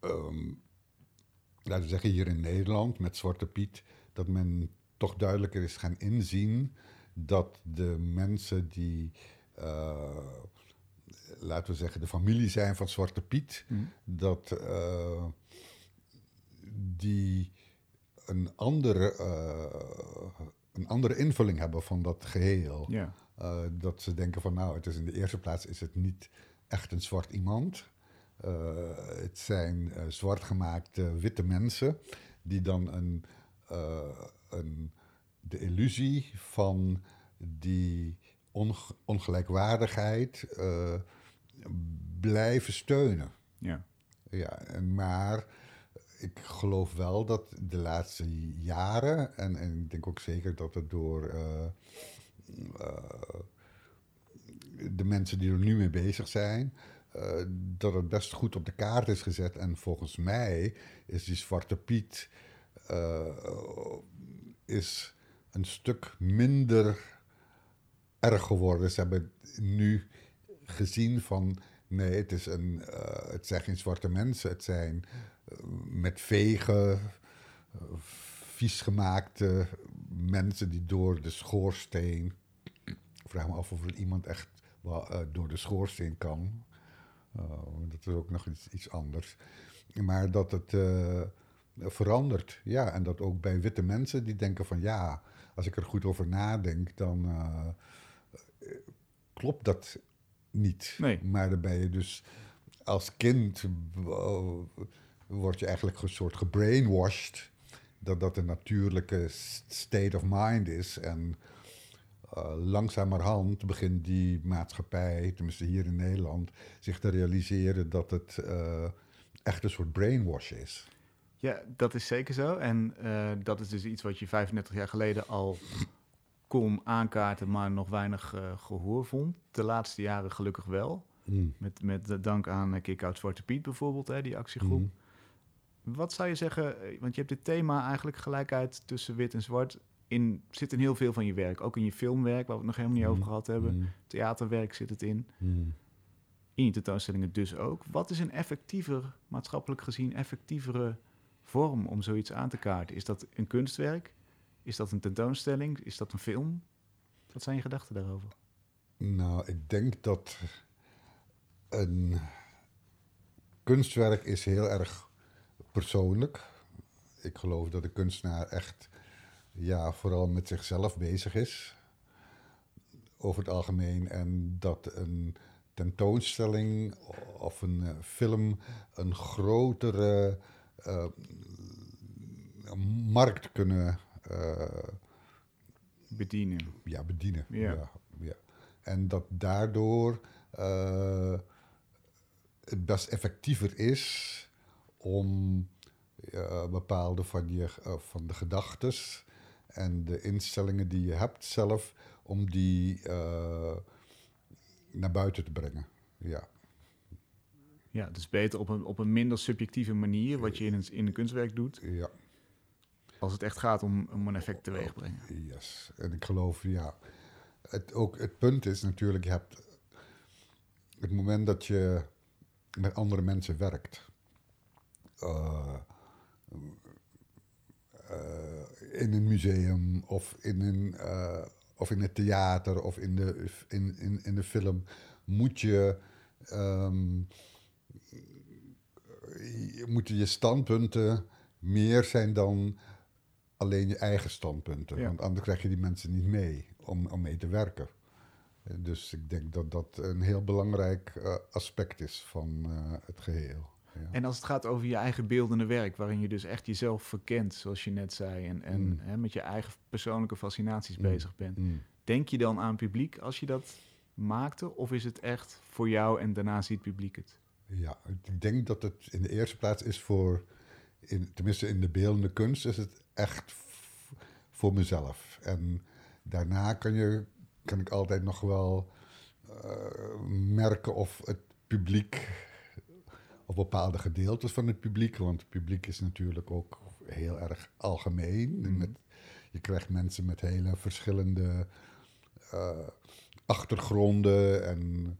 um, laten we zeggen hier in Nederland met Zwarte Piet, dat men toch duidelijker is gaan inzien dat de mensen die, uh, laten we zeggen, de familie zijn van Zwarte Piet, mm. dat uh, die een andere, uh, een andere invulling hebben van dat geheel. Ja. dat ze denken van nou, het is in de eerste plaats is het niet echt een zwart iemand. het zijn zwart gemaakte witte mensen die dan een een, de illusie van die ongelijkwaardigheid uh, blijven steunen. Ja. Ja, en maar ik geloof wel dat de laatste jaren, en, en ik denk ook zeker dat het door uh, uh, de mensen die er nu mee bezig zijn, uh, dat het best goed op de kaart is gezet. En volgens mij is die Zwarte Piet is een stuk minder erg geworden. Ze hebben nu gezien van nee, het, is een, uh, het zijn geen zwarte mensen. Het zijn uh, met vegen, uh, vies gemaakte mensen die door de schoorsteen. Ik vraag me af of er iemand echt door de schoorsteen kan. dat is ook nog iets, iets anders. Maar dat het verandert. Ja, en dat ook bij witte mensen die denken van ja, als ik er goed over nadenk, dan uh, klopt dat niet. Nee. Maar dan ben je dus als kind uh, word je eigenlijk een soort gebrainwashed dat dat een natuurlijke state of mind is en uh, langzamerhand begint die maatschappij, tenminste hier in Nederland, zich te realiseren dat het uh, echt een soort brainwash is. Ja, dat is zeker zo. En uh, dat is dus iets wat je 35 jaar geleden al kon aankaarten, maar nog weinig uh, gehoor vond. De laatste jaren gelukkig wel. Mm. Met, met dank aan uh, Kick-Out Zwarte Piet bijvoorbeeld, hè, die actiegroep. Mm. Wat zou je zeggen, want je hebt dit thema eigenlijk gelijkheid tussen wit en zwart... In, zit in heel veel van je werk. Ook in je filmwerk, waar we het nog helemaal niet mm. over gehad hebben. Mm. Theaterwerk zit het in. Mm. In je tentoonstellingen dus ook. Wat is een effectiever, maatschappelijk gezien, effectievere vorm om zoiets aan te kaarten? Is dat een kunstwerk? Is dat een tentoonstelling? Is dat een film? Wat zijn je gedachten daarover? Nou, ik denk dat een kunstwerk is heel erg persoonlijk. Ik geloof dat de kunstenaar echt ja, vooral met zichzelf bezig is. Over het algemeen. En dat een tentoonstelling of een eh, film een grotere markt kunnen uh, bedienen. Ja, bedienen. Ja. ja, ja. En dat daardoor uh, het best effectiever is om bepaalde van, je, van de gedachten en de instellingen die je hebt zelf, om die naar buiten te brengen. Ja. Ja, dus beter op een, op een minder subjectieve manier, wat je in een, in een kunstwerk doet. Ja. Als het echt gaat om, om een effect teweeg brengen. Yes. En ik geloof, ja. Het, ook, het punt is natuurlijk, je hebt het moment dat je met andere mensen werkt. Uh, uh, in een museum of in een, uh, of in het theater of in de, in, in, in de film moet je um, moeten je standpunten meer zijn dan alleen je eigen standpunten. Want anders krijg je die mensen niet mee om, om mee te werken. Dus ik denk dat dat een heel belangrijk uh, aspect is van uh, het geheel. Ja. En als het gaat over je eigen beeldende werk, waarin je dus echt jezelf verkent, zoals je net zei, en, en mm. hè, met je eigen persoonlijke fascinaties mm. bezig bent. Mm. denk je dan aan publiek als je dat maakte? Of is het echt voor jou en daarna ziet publiek het? Ja, ik denk dat het in de eerste plaats is voor, in, tenminste in de beeldende kunst, is het echt voor mezelf. En daarna kan, je, kan ik altijd nog wel eh, merken of het publiek, of bepaalde gedeeltes van het publiek, want het publiek is natuurlijk ook heel erg algemeen. Mhm. Met, je krijgt mensen met hele verschillende eh, achtergronden en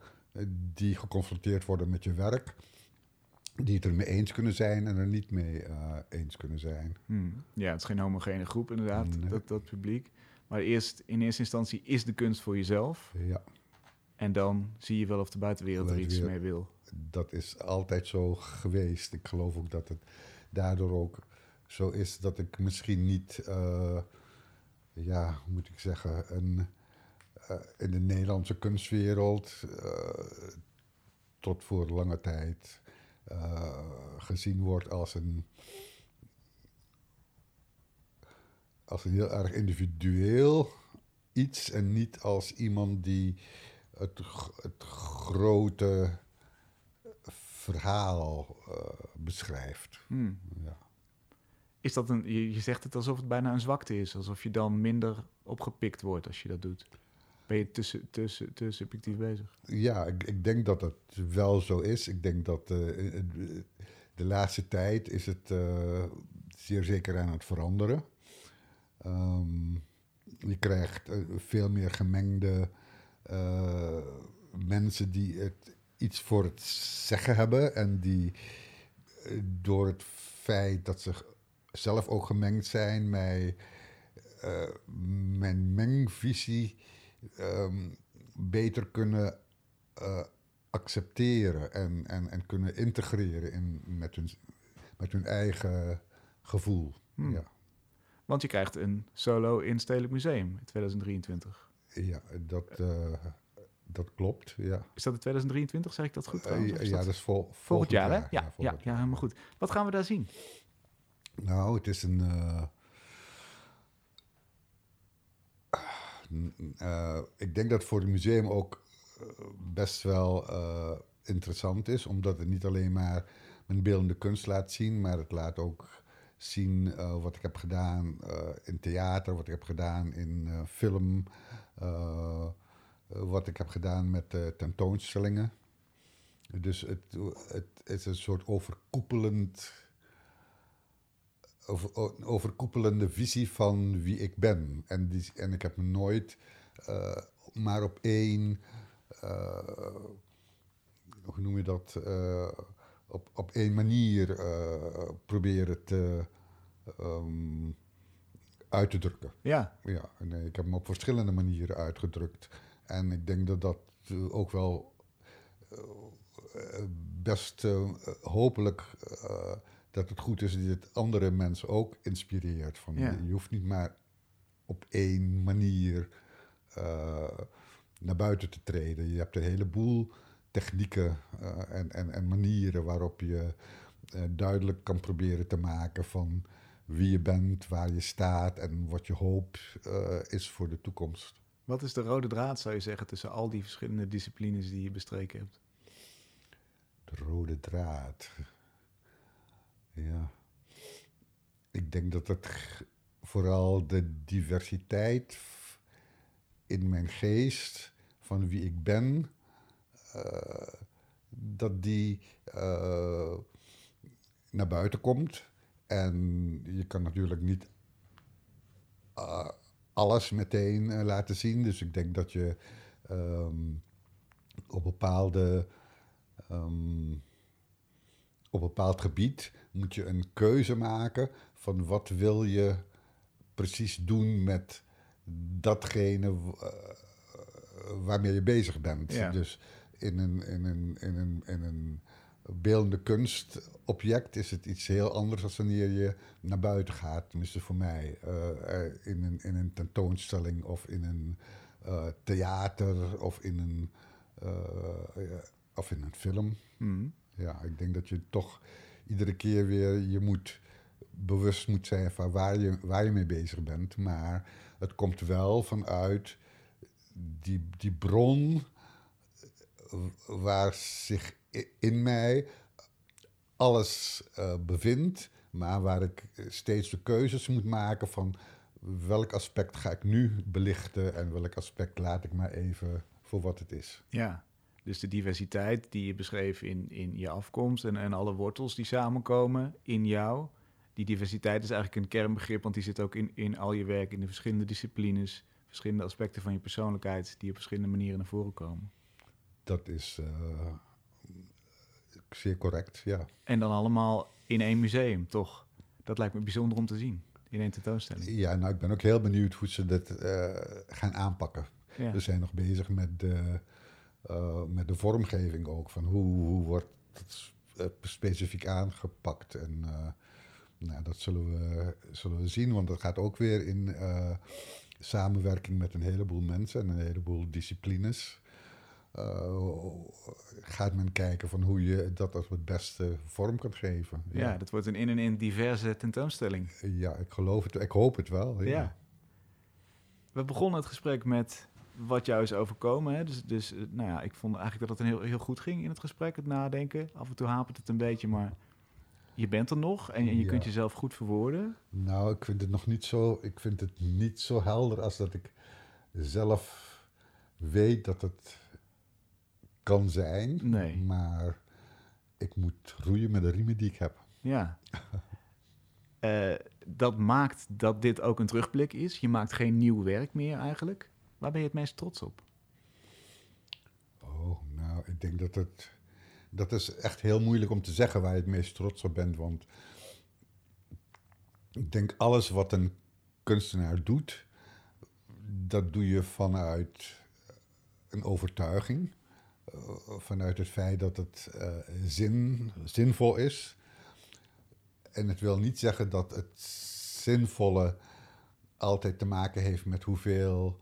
die geconfronteerd worden met je werk, die het er mee eens kunnen zijn en er niet mee eh, eens kunnen zijn. Hmm. Ja, het is geen homogene groep inderdaad, Nee. dat, dat publiek. Maar eerst, in eerste instantie is de kunst voor jezelf. Ja, En dan zie je wel of de buitenwereld er iets mee wil. dat is altijd zo geweest. Ik geloof ook dat het daardoor ook zo is dat ik misschien niet, eh, ja, hoe moet ik zeggen, een, eh, in de Nederlandse kunstwereld eh, tot voor lange tijd eh, gezien wordt als een, als een heel erg individueel iets en niet als iemand die het, het grote verhaal eh, beschrijft. Hmm. Ja. Is dat een, je, je zegt het alsof het bijna een zwakte is. Alsof je dan minder opgepikt wordt als je dat doet. Ben je te, su- te, su- te subjectief bezig? Ja, ik, ik denk dat het wel zo is. Ik denk dat eh, eh, de laatste tijd is het eh, zeer zeker aan het veranderen. Ehm, je krijgt eh, veel meer gemengde eh, mensen die het iets voor het zeggen hebben en die eh, door het feit dat ze zelf ook gemengd zijn, mij, eh, mijn mengvisie ehm, beter kunnen eh, accepteren en, en, en kunnen integreren in, met, hun, met hun eigen gevoel. Hmm. Ja. Want je krijgt een solo in Stedelijk Museum in 2023. ja, dat, eh, dat klopt. Ja, Is dat in 2023? Zeg ik dat goed Eh, ja dat dat is vol, volgend jaar, hè? Ja, Ja, ja, helemaal goed. Wat gaan we daar zien? Nou, het is een. eh, eh, ik denk dat het voor het museum ook eh, best wel eh, interessant is, omdat het niet alleen maar mijn beeldende kunst laat zien, maar het laat ook zien wat ik heb gedaan in theater, wat ik heb gedaan in film, wat ik heb gedaan met tentoonstellingen. Dus het, het is een soort overkoepelend over, overkoepelende visie van wie ik ben. En, die, en ik heb me nooit eh, maar op één, eh, hoe noem je dat, eh, op, op één manier proberen te, ehm, uit te drukken. Ja, Ja, nee, ik heb hem op verschillende manieren uitgedrukt. En ik denk dat dat ook wel best hopelijk dat het goed is dat het andere mensen ook inspireert. Van, Ja. Je hoeft niet maar op één manier eh, naar buiten te treden. Je hebt een heleboel technieken eh, en, en, en manieren waarop je eh, duidelijk kan proberen te maken van wie je bent, waar je staat en wat je hoop is voor de toekomst. wat is de rode draad, zou je zeggen, tussen al die verschillende disciplines die je bestreken hebt? De rode draad. Ja. Ik denk dat het vooral de diversiteit in mijn geest van wie ik ben, eh, dat die eh, naar buiten komt. En je kan natuurlijk niet eh, alles meteen laten zien. Dus ik denk dat je ehm, op bepaalde Ehm, op bepaald gebied moet je een keuze maken van wat wil je precies doen met datgene eh, waarmee je bezig bent. Ja. Dus in een, in, een, in, een, in een beeldende kunstobject is het iets heel anders dan wanneer je naar buiten gaat. Tenminste voor mij. eh, eh, in, een, in een tentoonstelling of in een theater of in een, of in een film. Hmm. Ja, ik denk dat je toch iedere keer weer je moet bewust moet zijn van waar je, waar je mee bezig bent. Maar het komt wel vanuit die, die bron waar zich in mij alles uh, bevindt, maar waar ik steeds de keuzes moet maken van welk aspect ga ik nu belichten en welk aspect laat ik maar even voor wat het is. Ja, dus de diversiteit die je beschreef in, in je afkomst en, en alle wortels die samenkomen in jou. Die diversiteit is eigenlijk een kernbegrip, want die zit ook in, in al je werk, in de verschillende disciplines, verschillende aspecten van je persoonlijkheid, die op verschillende manieren naar voren komen. Dat is uh, zeer correct, ja. En dan allemaal in één museum, toch? Dat lijkt me bijzonder om te zien, in één tentoonstelling. Ja, nou, ik ben ook heel benieuwd hoe ze dat uh, gaan aanpakken. Ja. We zijn nog bezig met de, uh, met de vormgeving ook, van hoe, hoe wordt het specifiek aangepakt. En nou, dat zullen we, zullen we zien, want dat gaat ook weer in samenwerking met een heleboel mensen en een heleboel disciplines. Uh, gaat men kijken van hoe je dat als het beste vorm kan geven. Ja, ja dat wordt een in en in diverse tentoonstelling. Ja, ik geloof het. Ik hoop het wel. Ja. ja. We begonnen het gesprek met wat jou is overkomen. Hè? Dus, dus eh, nou ja, ik vond eigenlijk dat het een heel, heel goed ging in het gesprek, het nadenken. Af en toe hapert het een beetje, maar je bent er nog en, en je kunt jezelf goed verwoorden. Nou, ik vind het nog niet zo. Ik vind het niet zo helder als dat ik zelf weet dat het kan zijn. Nee. Maar ik moet roeien met de riemen die ik heb. Ja. uh, [LAUGHS] dat maakt dat dit ook een terugblik is. Je maakt geen nieuw werk meer eigenlijk. Waar ben je het meest trots op? Oh, nou, ik denk dat het. Dat is echt heel moeilijk om te zeggen waar je het meest trots op bent. Want ik denk alles wat een kunstenaar doet, dat doe je vanuit een overtuiging. Eh, vanuit het feit dat het uh, zin, zinvol is. En het wil niet zeggen dat het zinvolle altijd te maken heeft met hoeveel.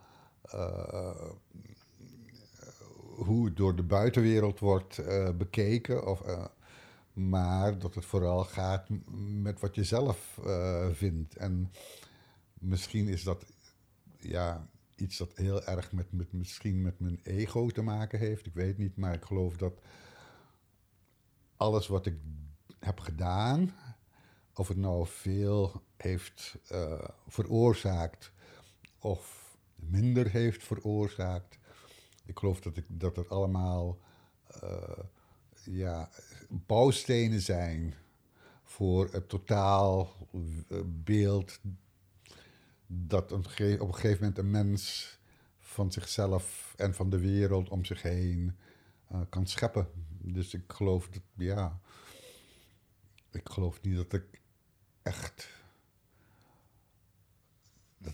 Uh, hoe het door de buitenwereld wordt bekeken. Of, maar dat het vooral gaat met wat je zelf vindt. En misschien is dat ja, iets dat heel erg met, met, misschien met mijn ego te maken heeft. Ik weet niet, maar ik geloof dat alles wat ik heb gedaan, of het nou veel heeft veroorzaakt of minder heeft veroorzaakt. Ik geloof dat, ik, dat het allemaal uh, ja, bouwstenen zijn voor het totaal eh, dat op een gegeven moment een mens van zichzelf en van de wereld om zich heen uh, kan scheppen. Dus ik geloof dat, ja, ik geloof niet dat ik echt,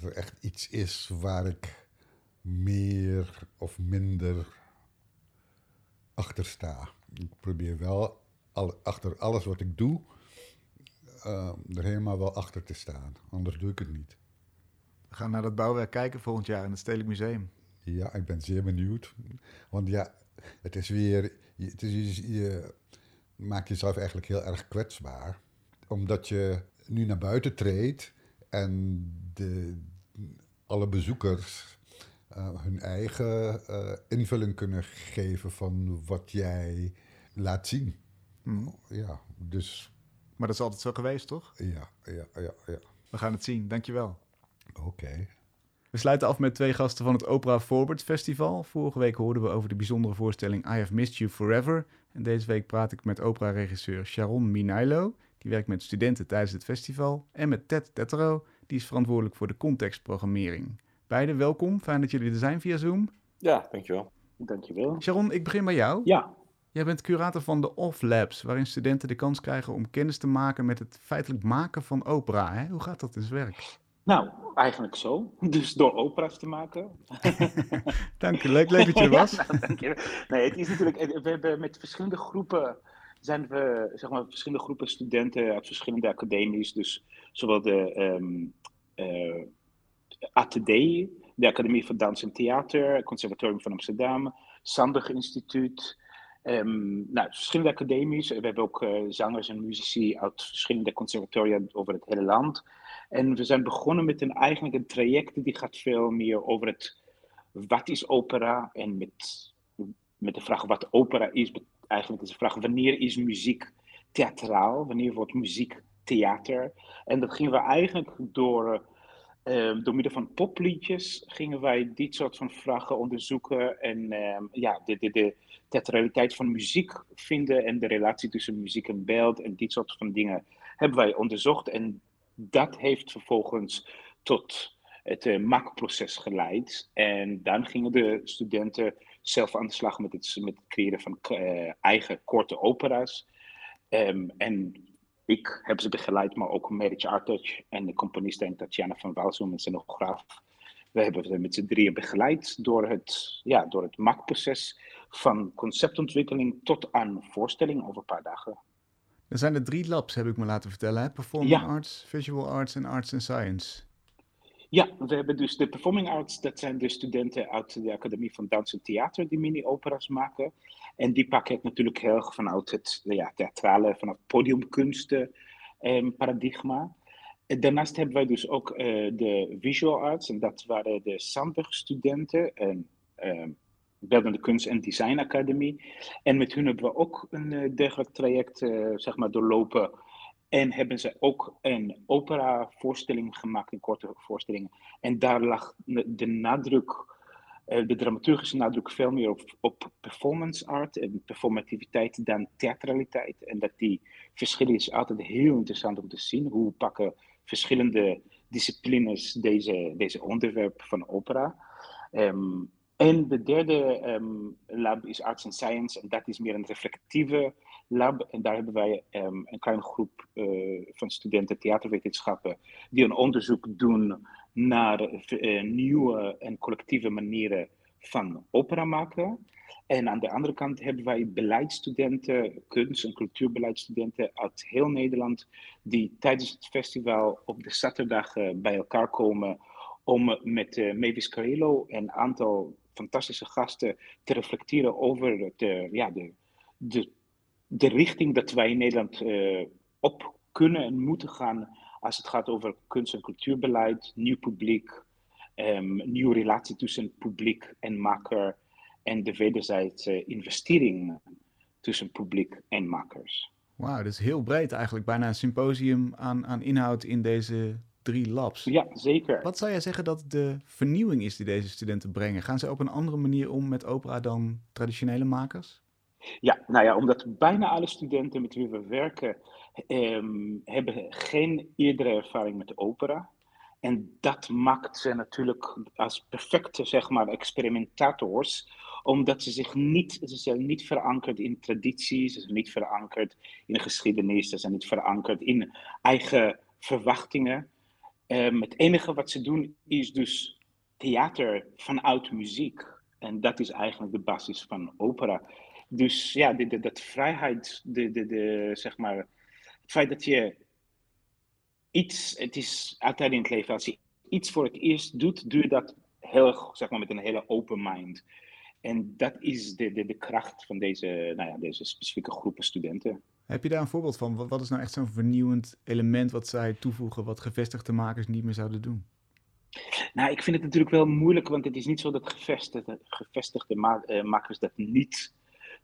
dat er echt iets is waar ik meer of minder achter sta. Ik probeer wel al, achter alles wat ik doe, uh, er helemaal wel achter te staan. Anders doe ik het niet. We gaan naar dat bouwwerk kijken volgend jaar in het Stedelijk Museum. Ja, ik ben zeer benieuwd. Want ja, het is weer. Het is, je maakt jezelf eigenlijk heel erg kwetsbaar. Omdat je nu naar buiten treedt en de, alle bezoekers uh, hun eigen uh, invulling kunnen geven van wat jij laat zien. Hmm. Ja, dus. Maar dat is altijd zo geweest, toch? Ja, ja, ja, ja. We gaan het zien. Dankjewel. Oké. We sluiten af met twee gasten van het Opera Forward Festival. Vorige week hoorden we over de bijzondere voorstelling I Have Missed You Forever. En deze week praat ik met opera-regisseur Sharon Minailo. Die werkt met studenten tijdens het festival. En met Ted Tetero, die is verantwoordelijk voor de contextprogrammering. Beiden welkom, fijn dat jullie er zijn via Zoom. Ja, dankjewel. Dankjewel. Sharon, ik begin bij jou. Ja. Jij bent curator van de Off Labs, waarin studenten de kans krijgen om kennis te maken met het feitelijk maken van opera. Hè? Hoe gaat dat in zijn werk? Nou, eigenlijk zo. [LAUGHS] Dus door opera's te maken. [LAUGHS] dank je, leuk, leuk dat je er [LAUGHS] was. ja, dank je. Nee, het is natuurlijk, we hebben met verschillende groepen, zijn we, zeg maar, verschillende groepen studenten uit verschillende academies. Dus zowel de um, uh, ATD, de Academie voor Dans en Theater, Conservatorium van Amsterdam, Sandig Instituut, Um, nou, verschillende academies. We hebben ook uh, zangers en muzici uit verschillende conservatoria over het hele land. En we zijn begonnen met een, eigenlijk een traject die gaat veel meer over het wat is opera en met, met de vraag wat opera is, eigenlijk is de vraag wanneer is muziek theatraal, wanneer wordt muziek theater. En dat gingen we eigenlijk door, uh, door middel van popliedjes, gingen wij dit soort van vragen onderzoeken en uh, ja, de, de, de theatraliteit van muziek vinden en de relatie tussen muziek en beeld en dit soort van dingen hebben wij onderzocht. En dat heeft vervolgens tot het uh, maakproces geleid. En dan gingen de studenten zelf aan de slag met het, met het creëren van uh, eigen korte opera's. Um, en ik heb ze begeleid, maar ook Meritje Artuch en de componiste en Tatjana van Walsum, een scenograaf. We hebben ze met z'n drieën begeleid door het, ja, door het maakproces van conceptontwikkeling tot aan voorstelling over een paar dagen. Er zijn er drie labs, heb ik me laten vertellen. Hè? Performing Arts, Visual Arts en Arts and Science. Ja, we hebben dus de Performing Arts, dat zijn de studenten uit de Academie van Dans en Theater die mini-opera's maken. En die pakken het natuurlijk heel erg vanuit het ja, theatrale, vanuit podiumkunsten eh, paradigma. Daarnaast hebben wij dus ook uh, de Visual Arts, en dat waren de Sandburg-studenten, een uh, Beeldende Kunst- en Design Academie. En met hun hebben we ook een uh, dergelijk traject zeg maar, doorlopen en hebben ze ook een opera-voorstelling gemaakt, een korte voorstelling. En daar lag de nadruk, eh, de dramaturgische nadruk, veel meer op, op performance art en performativiteit dan theatraliteit. En dat die verschillen is altijd heel interessant om te zien. Hoe pakken verschillende disciplines deze, deze onderwerp van opera? Um, en de derde um, lab is Arts and Science, en dat is meer een reflectieve lab. En daar hebben wij um, een kleine groep uh, van studenten theaterwetenschappen die een onderzoek doen naar uh, nieuwe en collectieve manieren van opera maken. En aan de andere kant hebben wij beleidsstudenten, kunst- en cultuurbeleidsstudenten uit heel Nederland, die tijdens het festival op de zaterdag uh, bij elkaar komen om met uh, Mavis Carrillo en een aantal fantastische gasten te reflecteren over de, ja, de, de, de richting dat wij in Nederland uh, op kunnen en moeten gaan als het gaat over kunst- en cultuurbeleid, nieuw publiek, um, nieuwe relatie tussen publiek en maker en de wederzijdse investering tussen publiek en makers. Wauw, dat is heel breed eigenlijk. Bijna een symposium aan, aan inhoud in deze drie labs. Ja, zeker. Wat zou jij zeggen dat de vernieuwing is die deze studenten brengen? Gaan ze op een andere manier om met opera dan traditionele makers? Ja, nou ja, omdat bijna alle studenten met wie we werken um, hebben geen eerdere ervaring met opera. En dat maakt ze natuurlijk als perfecte, zeg maar, experimentators, omdat ze zich niet, ze zijn niet verankerd in tradities, ze zijn niet verankerd in de geschiedenis, ze zijn niet verankerd in eigen verwachtingen. Um, het enige wat ze doen is dus theater vanuit muziek. En dat is eigenlijk de basis van opera. Dus ja, de, de, dat vrijheid, de, de, de, zeg maar, het feit dat je iets, het is altijd in het leven, als je iets voor het eerst doet, doe je dat heel zeg maar, met een hele open mind. En dat is de, de, de kracht van deze, nou ja, deze specifieke groepen studenten. Heb je daar een voorbeeld van? Wat, wat is nou echt zo'n vernieuwend element wat zij toevoegen, wat gevestigde makers niet meer zouden doen? Nou, ik vind het natuurlijk wel moeilijk, want het is niet zo dat gevestigde, gevestigde ma uh, makers dat niet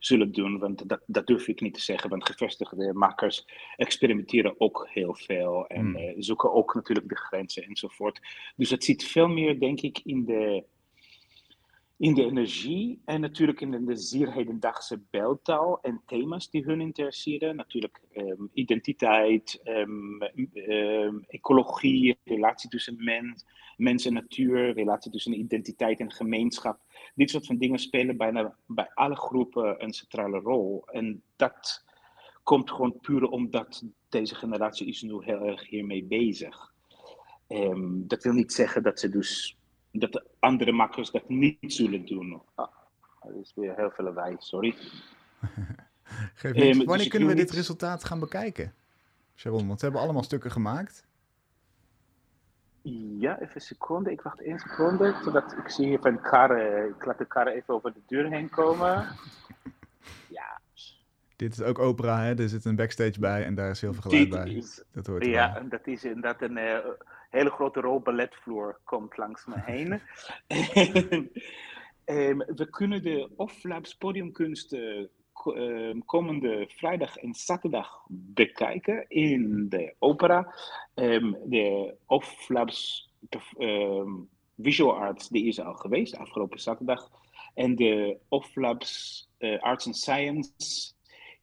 zullen doen, want dat, dat durf ik niet te zeggen, want gevestigde makers experimenteren ook heel veel en mm. uh, zoeken ook natuurlijk de grenzen enzovoort. Dus het zit veel meer, denk ik, in de, in de energie en natuurlijk in de zeer hedendaagse beeldtaal en thema's die hun interesseren. Natuurlijk um, identiteit, um, um, ecologie, relatie tussen mens, mens en natuur, relatie tussen identiteit en gemeenschap. Dit soort van dingen spelen bijna bij alle groepen een centrale rol. En dat komt gewoon puur omdat deze generatie is nu heel erg hiermee bezig. dat wil niet zeggen dat ze dus dat de andere makers dat niet zullen doen. Ah, dat is weer heel veel wij, sorry. [LAUGHS] Geef um, Wanneer dus kunnen we dit resultaat gaan bekijken, Sharon? Want ze hebben allemaal stukken gemaakt. Ja, even een seconde. Ik wacht één seconde. Zodat ik zie hier van Karre. Ik laat de Karre even over de deur heen komen. [LAUGHS] Ja. Dit is ook opera, hè? Er zit een backstage bij en daar is heel veel geluid bij. dat hoort ja, en dat is inderdaad een, uh, hele grote rol balletvloer komt langs me heen. [LAUGHS] Ehm, we kunnen de Offlabs podiumkunsten ehm, komende vrijdag en zaterdag bekijken in de opera. Um, de Offlabs Visual Arts die is al geweest afgelopen zaterdag. En de Offlabs uh, Arts and Science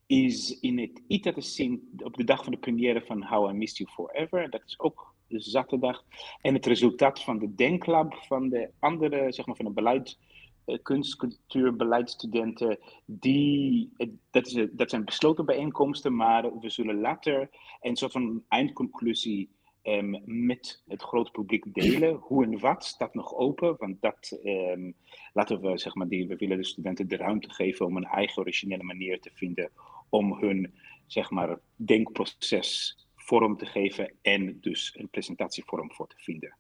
is in het ITA te zien op de dag van de première van How I Missed You Forever. Dat is ook zaterdag. En het resultaat van de Denklab van de andere, zeg maar van de beleid, uh, kunst, cultuur, beleidsstudenten, die, dat, is, dat zijn besloten bijeenkomsten, maar we zullen later een soort van eindconclusie um, met het grote publiek delen. [CLEARS THROAT] Hoe en wat staat nog open, want dat um, laten we, zeg maar, die, we willen de studenten de ruimte geven om een eigen originele manier te vinden om hun, zeg maar, denkproces vorm te geven en dus een presentatievorm voor te vinden.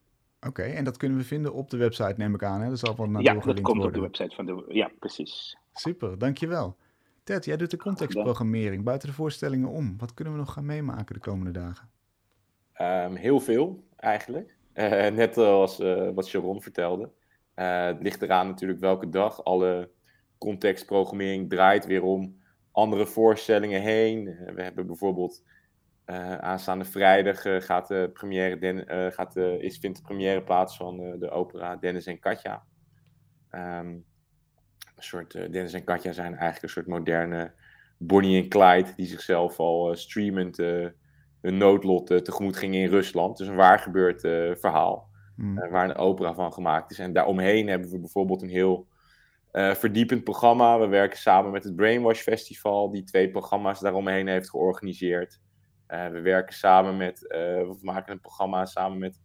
Oké, en dat kunnen we vinden op de website, neem ik aan. Hè? Dat zal wel naar Ja, dat komt op de website van de... Ja, precies. Super, dankjewel. Ted, jij doet de contextprogrammering buiten de voorstellingen om. Wat kunnen we nog gaan meemaken de komende dagen? Um, heel veel, eigenlijk. Uh, [LAUGHS] net als uh, wat Sharon vertelde. Uh, het ligt eraan natuurlijk welke dag. Alle contextprogrammering draait weer om andere voorstellingen heen. we hebben bijvoorbeeld aanstaande vrijdag gaat de première Den, gaat de, is, vindt de première plaats van de opera Dennis en Katja. Um, een soort, Dennis en Katja zijn eigenlijk een soort moderne Bonnie en Clyde die zichzelf al streamend hun noodlot tegemoet gingen in Rusland. Dus een waar gebeurd verhaal. Hmm. Waar een opera van gemaakt is. En daaromheen hebben we bijvoorbeeld een heel verdiepend programma. We werken samen met het Brainwash Festival, die twee programma's daaromheen heeft georganiseerd. We werken samen met, we maken een programma samen met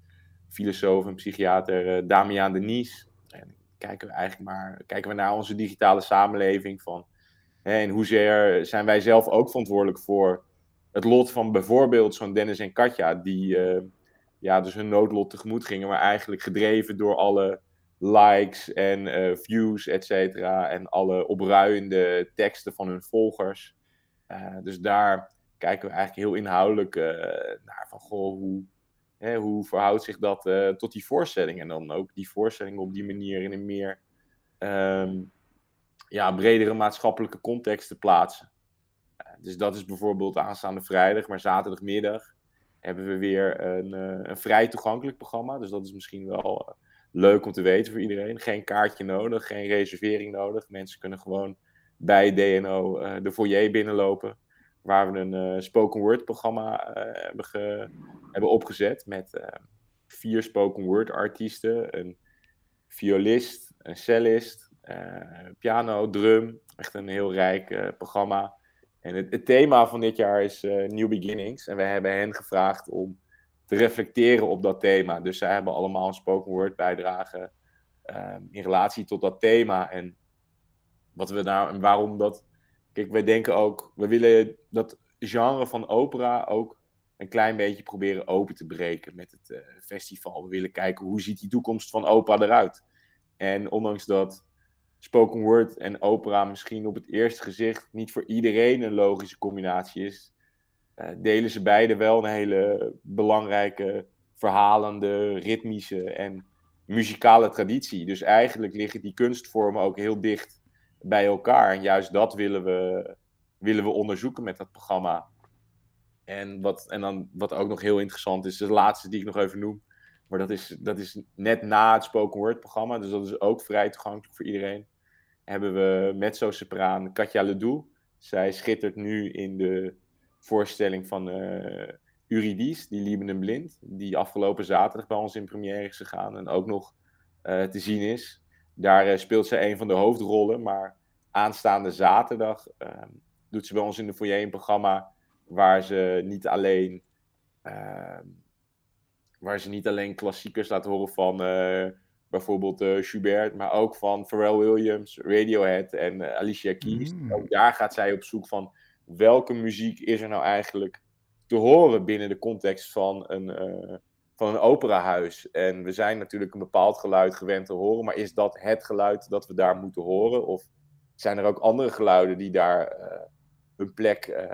filosoof en psychiater Damian Denies. En kijken we eigenlijk maar kijken we naar onze digitale samenleving van hè, in hoezeer zijn wij zelf ook verantwoordelijk voor het lot van bijvoorbeeld zo'n Dennis en Katja, die ja, dus hun noodlot tegemoet gingen, maar eigenlijk gedreven door alle likes en views, et cetera, en alle opruiende teksten van hun volgers. Dus daar kijken we eigenlijk heel inhoudelijk naar van, goh, hoe, hè, hoe verhoudt zich dat tot die voorstelling? En dan ook die voorstelling op die manier in een meer um, ja, bredere maatschappelijke context te plaatsen dus dat is bijvoorbeeld aanstaande vrijdag, maar zaterdagmiddag hebben we weer een, een vrij toegankelijk programma. Dus dat is misschien wel leuk om te weten voor iedereen. Geen kaartje nodig, geen reservering nodig. Mensen kunnen gewoon bij DNO eh, de foyer binnenlopen. Waar we een spoken word programma hebben, ge, hebben opgezet met vier spoken word artiesten. Een violist, een cellist, piano, drum. Echt een heel rijk programma. En het, thema van dit jaar is New Beginnings. En we hebben hen gevraagd om te reflecteren op dat thema. Dus zij hebben allemaal een spoken word bijdrage um, in relatie tot dat thema. En wat we nou en waarom dat. Kijk, wij denken ook, we willen dat genre van opera ook een klein beetje proberen open te breken met het uh, festival. We willen kijken hoe ziet die toekomst van opera eruit. En ondanks dat spoken word en opera misschien op het eerste gezicht niet voor iedereen een logische combinatie is, uh, delen ze beide wel een hele belangrijke verhalende, ritmische en muzikale traditie. Dus eigenlijk liggen die kunstvormen ook heel dicht bij elkaar. En juist dat willen we, willen we onderzoeken met dat programma. En wat, en dan, wat ook nog heel interessant is, de laatste die ik nog even noem. Maar dat is, dat is net na het spoken word programma. Dus dat is ook vrij toegankelijk voor iedereen hebben we mezzo-sopraan Katja Ledoux. Zij schittert nu in de voorstelling van uh, Eurydice, die Liebenden Blind, die afgelopen zaterdag bij ons in première is gegaan en ook nog uh, te zien is. Daar uh, speelt zij een van de hoofdrollen, maar aanstaande zaterdag ehm, doet ze bij ons in de foyer een programma waar ze niet alleen, ehm, waar ze niet alleen klassiekers laat horen van bijvoorbeeld uh, Schubert, maar ook van Pharrell Williams, Radiohead en uh, Alicia Keys. Mm. Ook daar gaat zij op zoek van welke muziek is er nou eigenlijk te horen binnen de context van een, uh, van een operahuis. En we zijn natuurlijk een bepaald geluid gewend te horen, maar is dat het geluid dat we daar moeten horen? Of zijn er ook andere geluiden die daar hun plek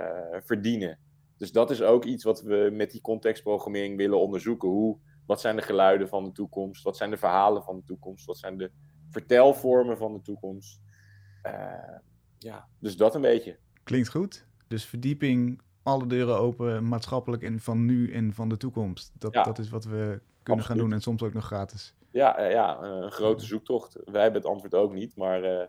verdienen? Dus dat is ook iets wat we met die contextprogrammering willen onderzoeken. Hoe Wat zijn de geluiden van de toekomst? Wat zijn de verhalen van de toekomst? Wat zijn de vertelvormen van de toekomst? Uh, ja, dus dat een beetje. Klinkt goed. Dus verdieping, alle deuren open, maatschappelijk en van nu en van de toekomst. Dat, dat is wat we kunnen gaan doen en soms ook nog gratis. Ja, ja een grote zoektocht. Wij hebben het antwoord ook niet, maar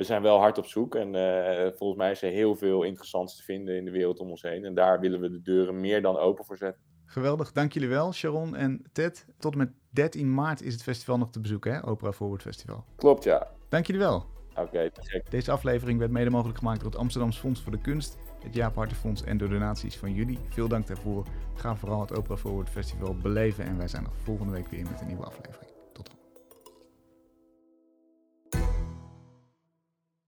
we zijn wel hard op zoek. En uh, volgens mij is er heel veel interessants te vinden in de wereld om ons heen. En daar willen we de deuren meer dan open voor zetten. Geweldig, dank jullie wel, Sharon en Ted. Tot en met 13 maart is het festival nog te bezoeken, hè? Opera Forward Festival. Klopt, ja. Dank jullie wel. Oké, okay, Deze aflevering werd mede mogelijk gemaakt door het Amsterdams Fonds voor de Kunst, het Jaap Hartenfonds en door donaties van jullie. Veel dank daarvoor. Ga vooral het Opera Forward Festival beleven en wij zijn nog volgende week weer met een nieuwe aflevering.